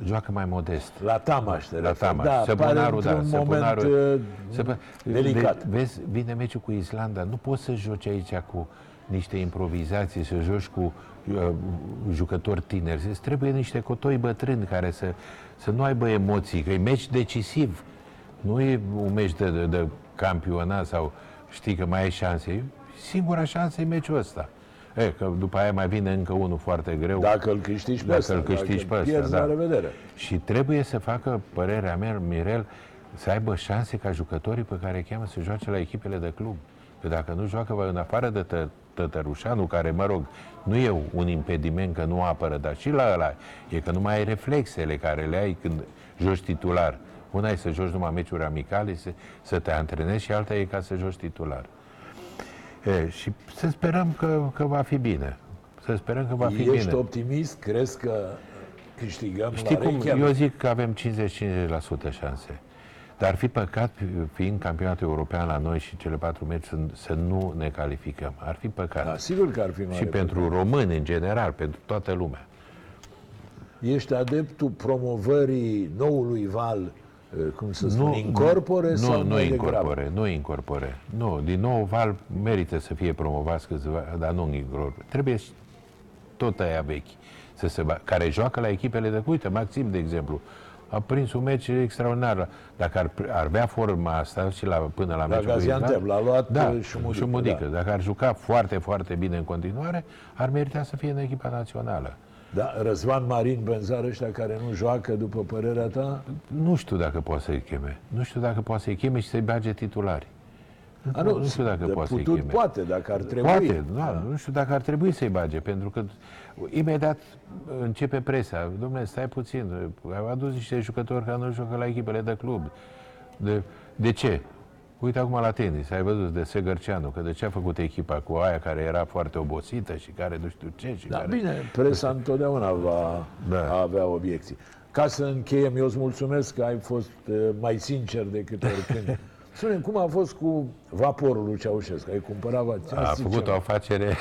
B: joacă mai modest.
A: La Tamaș, te
B: La
A: referi.
B: Tamaș.
A: Da,
B: Săpunarul,
A: pare
B: da,
A: într-un moment
B: Săpunarul-
A: uh,
B: Săpă-
A: delicat.
B: De, vezi, vine meciul cu Islanda, nu poți să joci aici cu niște improvizații, să joci cu uh, jucători tineri. Îți trebuie niște cotoi bătrâni care să, să nu aibă emoții, că e meci decisiv. Nu e un meci de, de, de campionat sau știi că mai ai șanse. E Singura șansă e meciul ăsta. E, că după aia mai vine încă unul foarte greu.
A: Dacă îl câștigi pe
B: Dacă
A: ăsta,
B: îl câștigi pe ăsta,
A: pierzi,
B: da.
A: la revedere.
B: Și trebuie să facă, părerea mea, Mirel, să aibă șanse ca jucătorii pe care îi cheamă să joace la echipele de club. Că dacă nu joacă în afară de tă, Tătărușanu, care, mă rog, nu e un impediment că nu apără, dar și la ăla e că nu mai ai reflexele care le ai când joci titular. Una e să joci numai meciuri amicale, să, să te antrenezi și alta e ca să joci titular. E, și să sperăm că, că va fi bine. Să sperăm că va fi
A: Ești
B: bine.
A: optimist? Crezi că câștigăm
B: Știi
A: la
B: cum?
A: Reykjavik?
B: Eu zic că avem 50-50% șanse. Dar ar fi păcat, fiind campionatul european la noi și cele patru meci, să, să nu ne calificăm. Ar fi păcat.
A: Da, sigur că ar fi mare
B: și pentru români, în general, pentru toată lumea.
A: Ești adeptul promovării noului val, eh, cum să spun, incorpore
B: nu,
A: sau
B: nu
A: mai degrabă?
B: incorpore, nu incorpore. Nu, din nou Val merită să fie promovați câțiva, dar nu incorpore. Trebuie și tot aia vechi, să se ba- care joacă la echipele de... Uite, Maxim, de exemplu, a prins un meci extraordinar. Dacă ar, ar avea forma asta și la, până la,
A: La
B: meciul cu
A: Gaziantep,
B: Island,
A: l-a luat,
B: da,
A: uh, Șumudică,
B: Șumudică.
A: da.
B: Dacă ar juca foarte, foarte bine în continuare, ar merita să fie în echipa națională.
A: Da, Răzvan Marin, Benzar ăștia care nu joacă, după părerea ta?
B: Nu știu dacă poate să-i cheme. Nu știu dacă poate să-i cheme și să-i bage titulari.
A: A,
B: Nu, nu știu dacă
A: de
B: poate să-i
A: putut
B: cheme.
A: poate, dacă ar trebui.
B: Poate, da, nu știu dacă ar trebui să-i bage, pentru că imediat începe presa. Domnule, stai puțin, au adus niște jucători care nu joacă la echipele de club. De, de ce? Uite acum la tenis, ai văzut de Segărceanu, că de ce a făcut echipa cu aia care era foarte obosită și care nu știu ce și
A: Da,
B: care...
A: bine, presa întotdeauna va
B: Da.
A: avea obiecții. Ca să încheiem, eu îți mulțumesc că ai fost eh, mai sincer decât oricând. *laughs* spune cum a fost cu vaporul lui Ceaușescu? Ai cumpărat va-
B: A
A: sincer.
B: făcut o afacere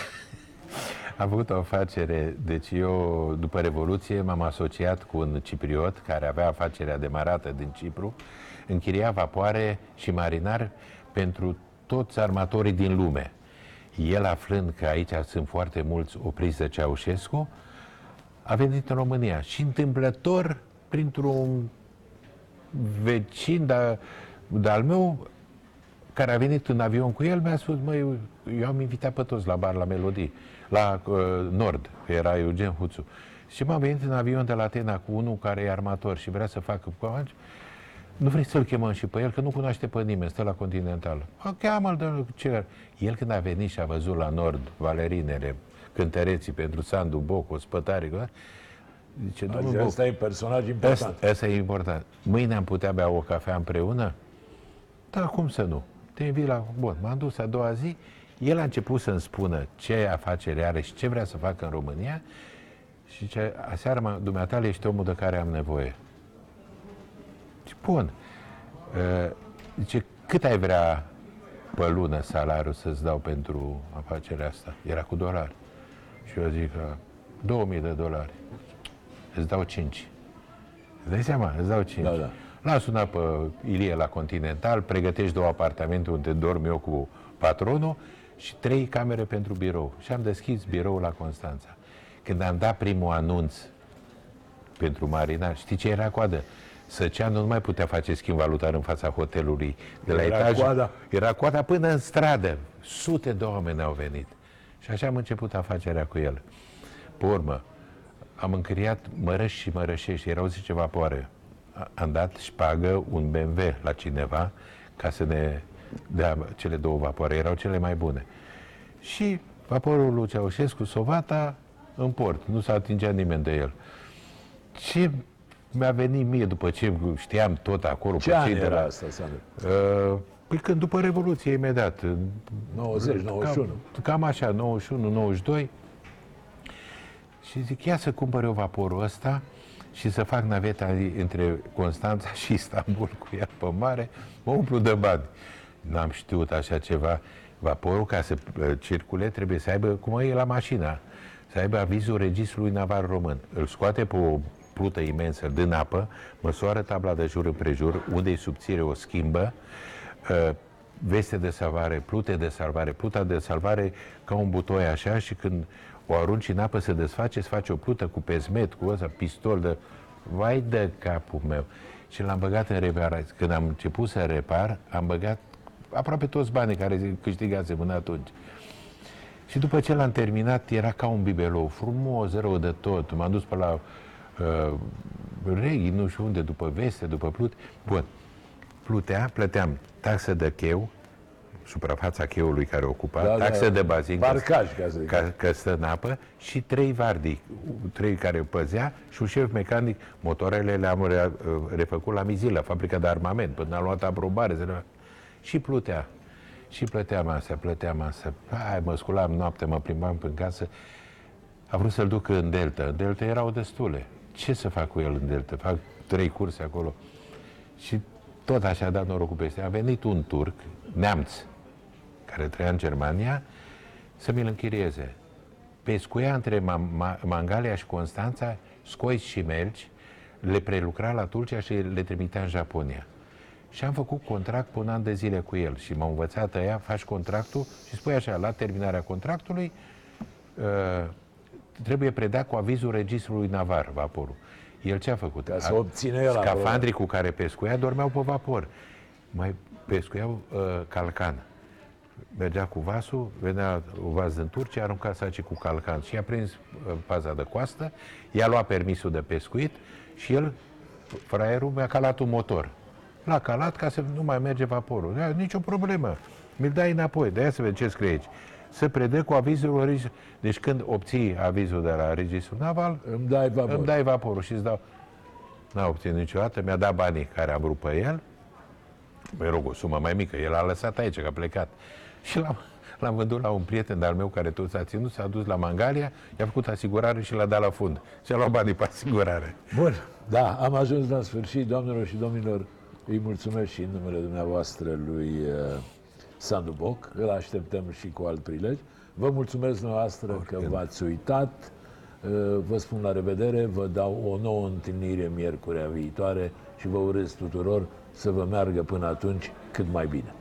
B: *laughs* am făcut o afacere, deci eu după Revoluție m-am asociat cu un cipriot care avea afacerea demarată din Cipru, închiria vapoare și marinari pentru toți armatorii din lume. El aflând că aici sunt foarte mulți opriți de Ceaușescu, a venit în România și întâmplător printr-un vecin de, de al meu care a venit în avion cu el, mi-a spus, măi, eu am invitat pe toți la bar, la melodii, la uh, Nord, că era Eugen Huțu. Și m-am venit în avion de la Atena cu unul care e armator și vrea să facă cu avanci. Nu vrei să-l chemăm și pe el, că nu cunoaște pe nimeni, stă la Continental. A, cheamă-l, domnule, ce El când a venit și a văzut la Nord valerinele, cântăreții pentru Sandu, Boco, spătare, că- zice, domnul
A: Azi,
B: Boc,
A: Asta e personaj important.
B: Asta, asta e important. Mâine am putea bea o cafea împreună? Da, cum să nu? Te invit la... Bun, m-am dus a doua zi, el a început să-mi spună ce afacere are și ce vrea să facă în România și ce aseară, mă, dumneata, ești omul de care am nevoie. Și bun. Uh, Zice, cât ai vrea pe lună salariul să-ți dau pentru afacerea asta? Era cu dolari. Și eu zic că 2000 de dolari. Îți dau 5. Îți dai seama? Îți dau 5.
A: Da, da.
B: L-am sunat pe Ilie la Continental, pregătești două apartamente unde dorm eu cu patronul și trei camere pentru birou. Și am deschis biroul la Constanța. Când am dat primul anunț pentru marinar, știi ce era coadă? Săceanu nu mai putea face schimb valutar în fața hotelului. De la
A: Era
B: etaj,
A: coada.
B: Era coada până în stradă. Sute de oameni au venit. Și așa am început afacerea cu el. Pe urmă, am închiriat mărăși și mărășești, erau 10 vapoare. A- Am dat șpagă un BMW la cineva ca să ne dea cele două vapoare, erau cele mai bune. Și vaporul lui Ceaușescu, Sovata, în port, nu s-a atingea nimeni de el. Ce mi-a venit mie după ce știam tot acolo
A: Ce
B: pe
A: an
B: cei de
A: era
B: la...
A: asta, Sandu?
B: Uh, Păi când după Revoluție, imediat. în-
A: 90, 91.
B: Cam, cam așa, 91, 92. Și zic, ia să cumpăr eu vaporul ăsta și să fac naveta între Constanța și Istanbul cu ea pe mare, mă umplu de bani. N-am știut așa ceva. Vaporul, ca să uh, circule, trebuie să aibă, cum e la mașina, să aibă avizul Registrului Naval Român. Îl scoate pe o plută imensă din apă, măsoară tabla de jur împrejur, unde e subțire o schimbă, uh, veste de salvare, plute de salvare, pluta de salvare ca un butoi așa și când o arunci în apă se desface, se face o plută cu pezmet, cu ăsta, pistol de... Vai de capul meu! Și l-am băgat în reparare. Când am început să repar, am băgat aproape toți banii care câștigase până atunci. Și după ce l-am terminat, era ca un bibelou, frumos, rău de tot. M-am dus pe la uh, reghi, nu știu unde, după veste, după plut. Bun. Plutea, plăteam taxă de cheu, suprafața cheului care ocupa,
A: Da, da.
B: taxă de bazin, că-
A: Parcaj, ca să zic.
B: ca, că stă în apă, și trei vardi, trei care păzea și un șef mecanic. Motoarele le-am re, refăcut la Mizila, fabrica de armament, până am luat aprobare. se le- Și plutea. Și plăteam asta, plăteam asta. Hai, mă sculam noapte, mă plimbam prin casă. A vrut să-l duc în Delta. În Delta erau destule. Ce să fac cu el în Delta? Fac trei curse acolo. Și tot așa a dat norocul peste. A venit un turc, neamț, care trăia în Germania, să mi-l închirieze. Pescuia între Ma- Ma- Mangalia și Constanța, scoici și melci, le prelucra la Turcia și le trimitea în Japonia. Și am făcut contract pe un an de zile cu el și m-a învățat ea, faci contractul și spui așa, la terminarea contractului, uh, trebuie predat cu avizul registrului navar vaporul. El ce a făcut?
A: Ca să
B: A-
A: obțină el acolo.
B: Scafandrii cu care pescuia dormeau pe vapor. Mai pescuiau uh, calcan. Mergea cu vasul, venea un vas din Turcia, arunca saci cu calcan și a prins uh, paza de coastă, i-a luat permisul de pescuit și el, fraierul, mi-a calat un motor. L-a calat ca să nu mai merge vaporul. Da, nicio problemă. Mi-l dai înapoi. De aia să vedem ce scrie aici. Se predă cu avizul regis- Deci când obții avizul de la registrul naval,
A: Îmi dai vapor.
B: îmi dai vaporul și îți dau. N-a obținut niciodată, mi-a dat banii care am vrut pe el, mă rog, o sumă mai mică, el a lăsat aici, că a plecat. Și l-am, l-am vândut la un prieten de-al meu care tot s-a ținut, s-a dus la Mangalia, i-a făcut asigurare și l-a dat la fund. Și a luat banii pe asigurare.
A: Bun, da, am ajuns la sfârșit, doamnelor și domnilor. Îi mulțumesc și în numele dumneavoastră lui uh, Sandu Boc. Îl așteptăm și cu alt prilej. Vă mulțumesc dumneavoastră că v-ați uitat. Uh, Vă spun la revedere, vă dau o nouă întâlnire miercurea viitoare și vă urez tuturor să vă meargă până atunci cât mai bine.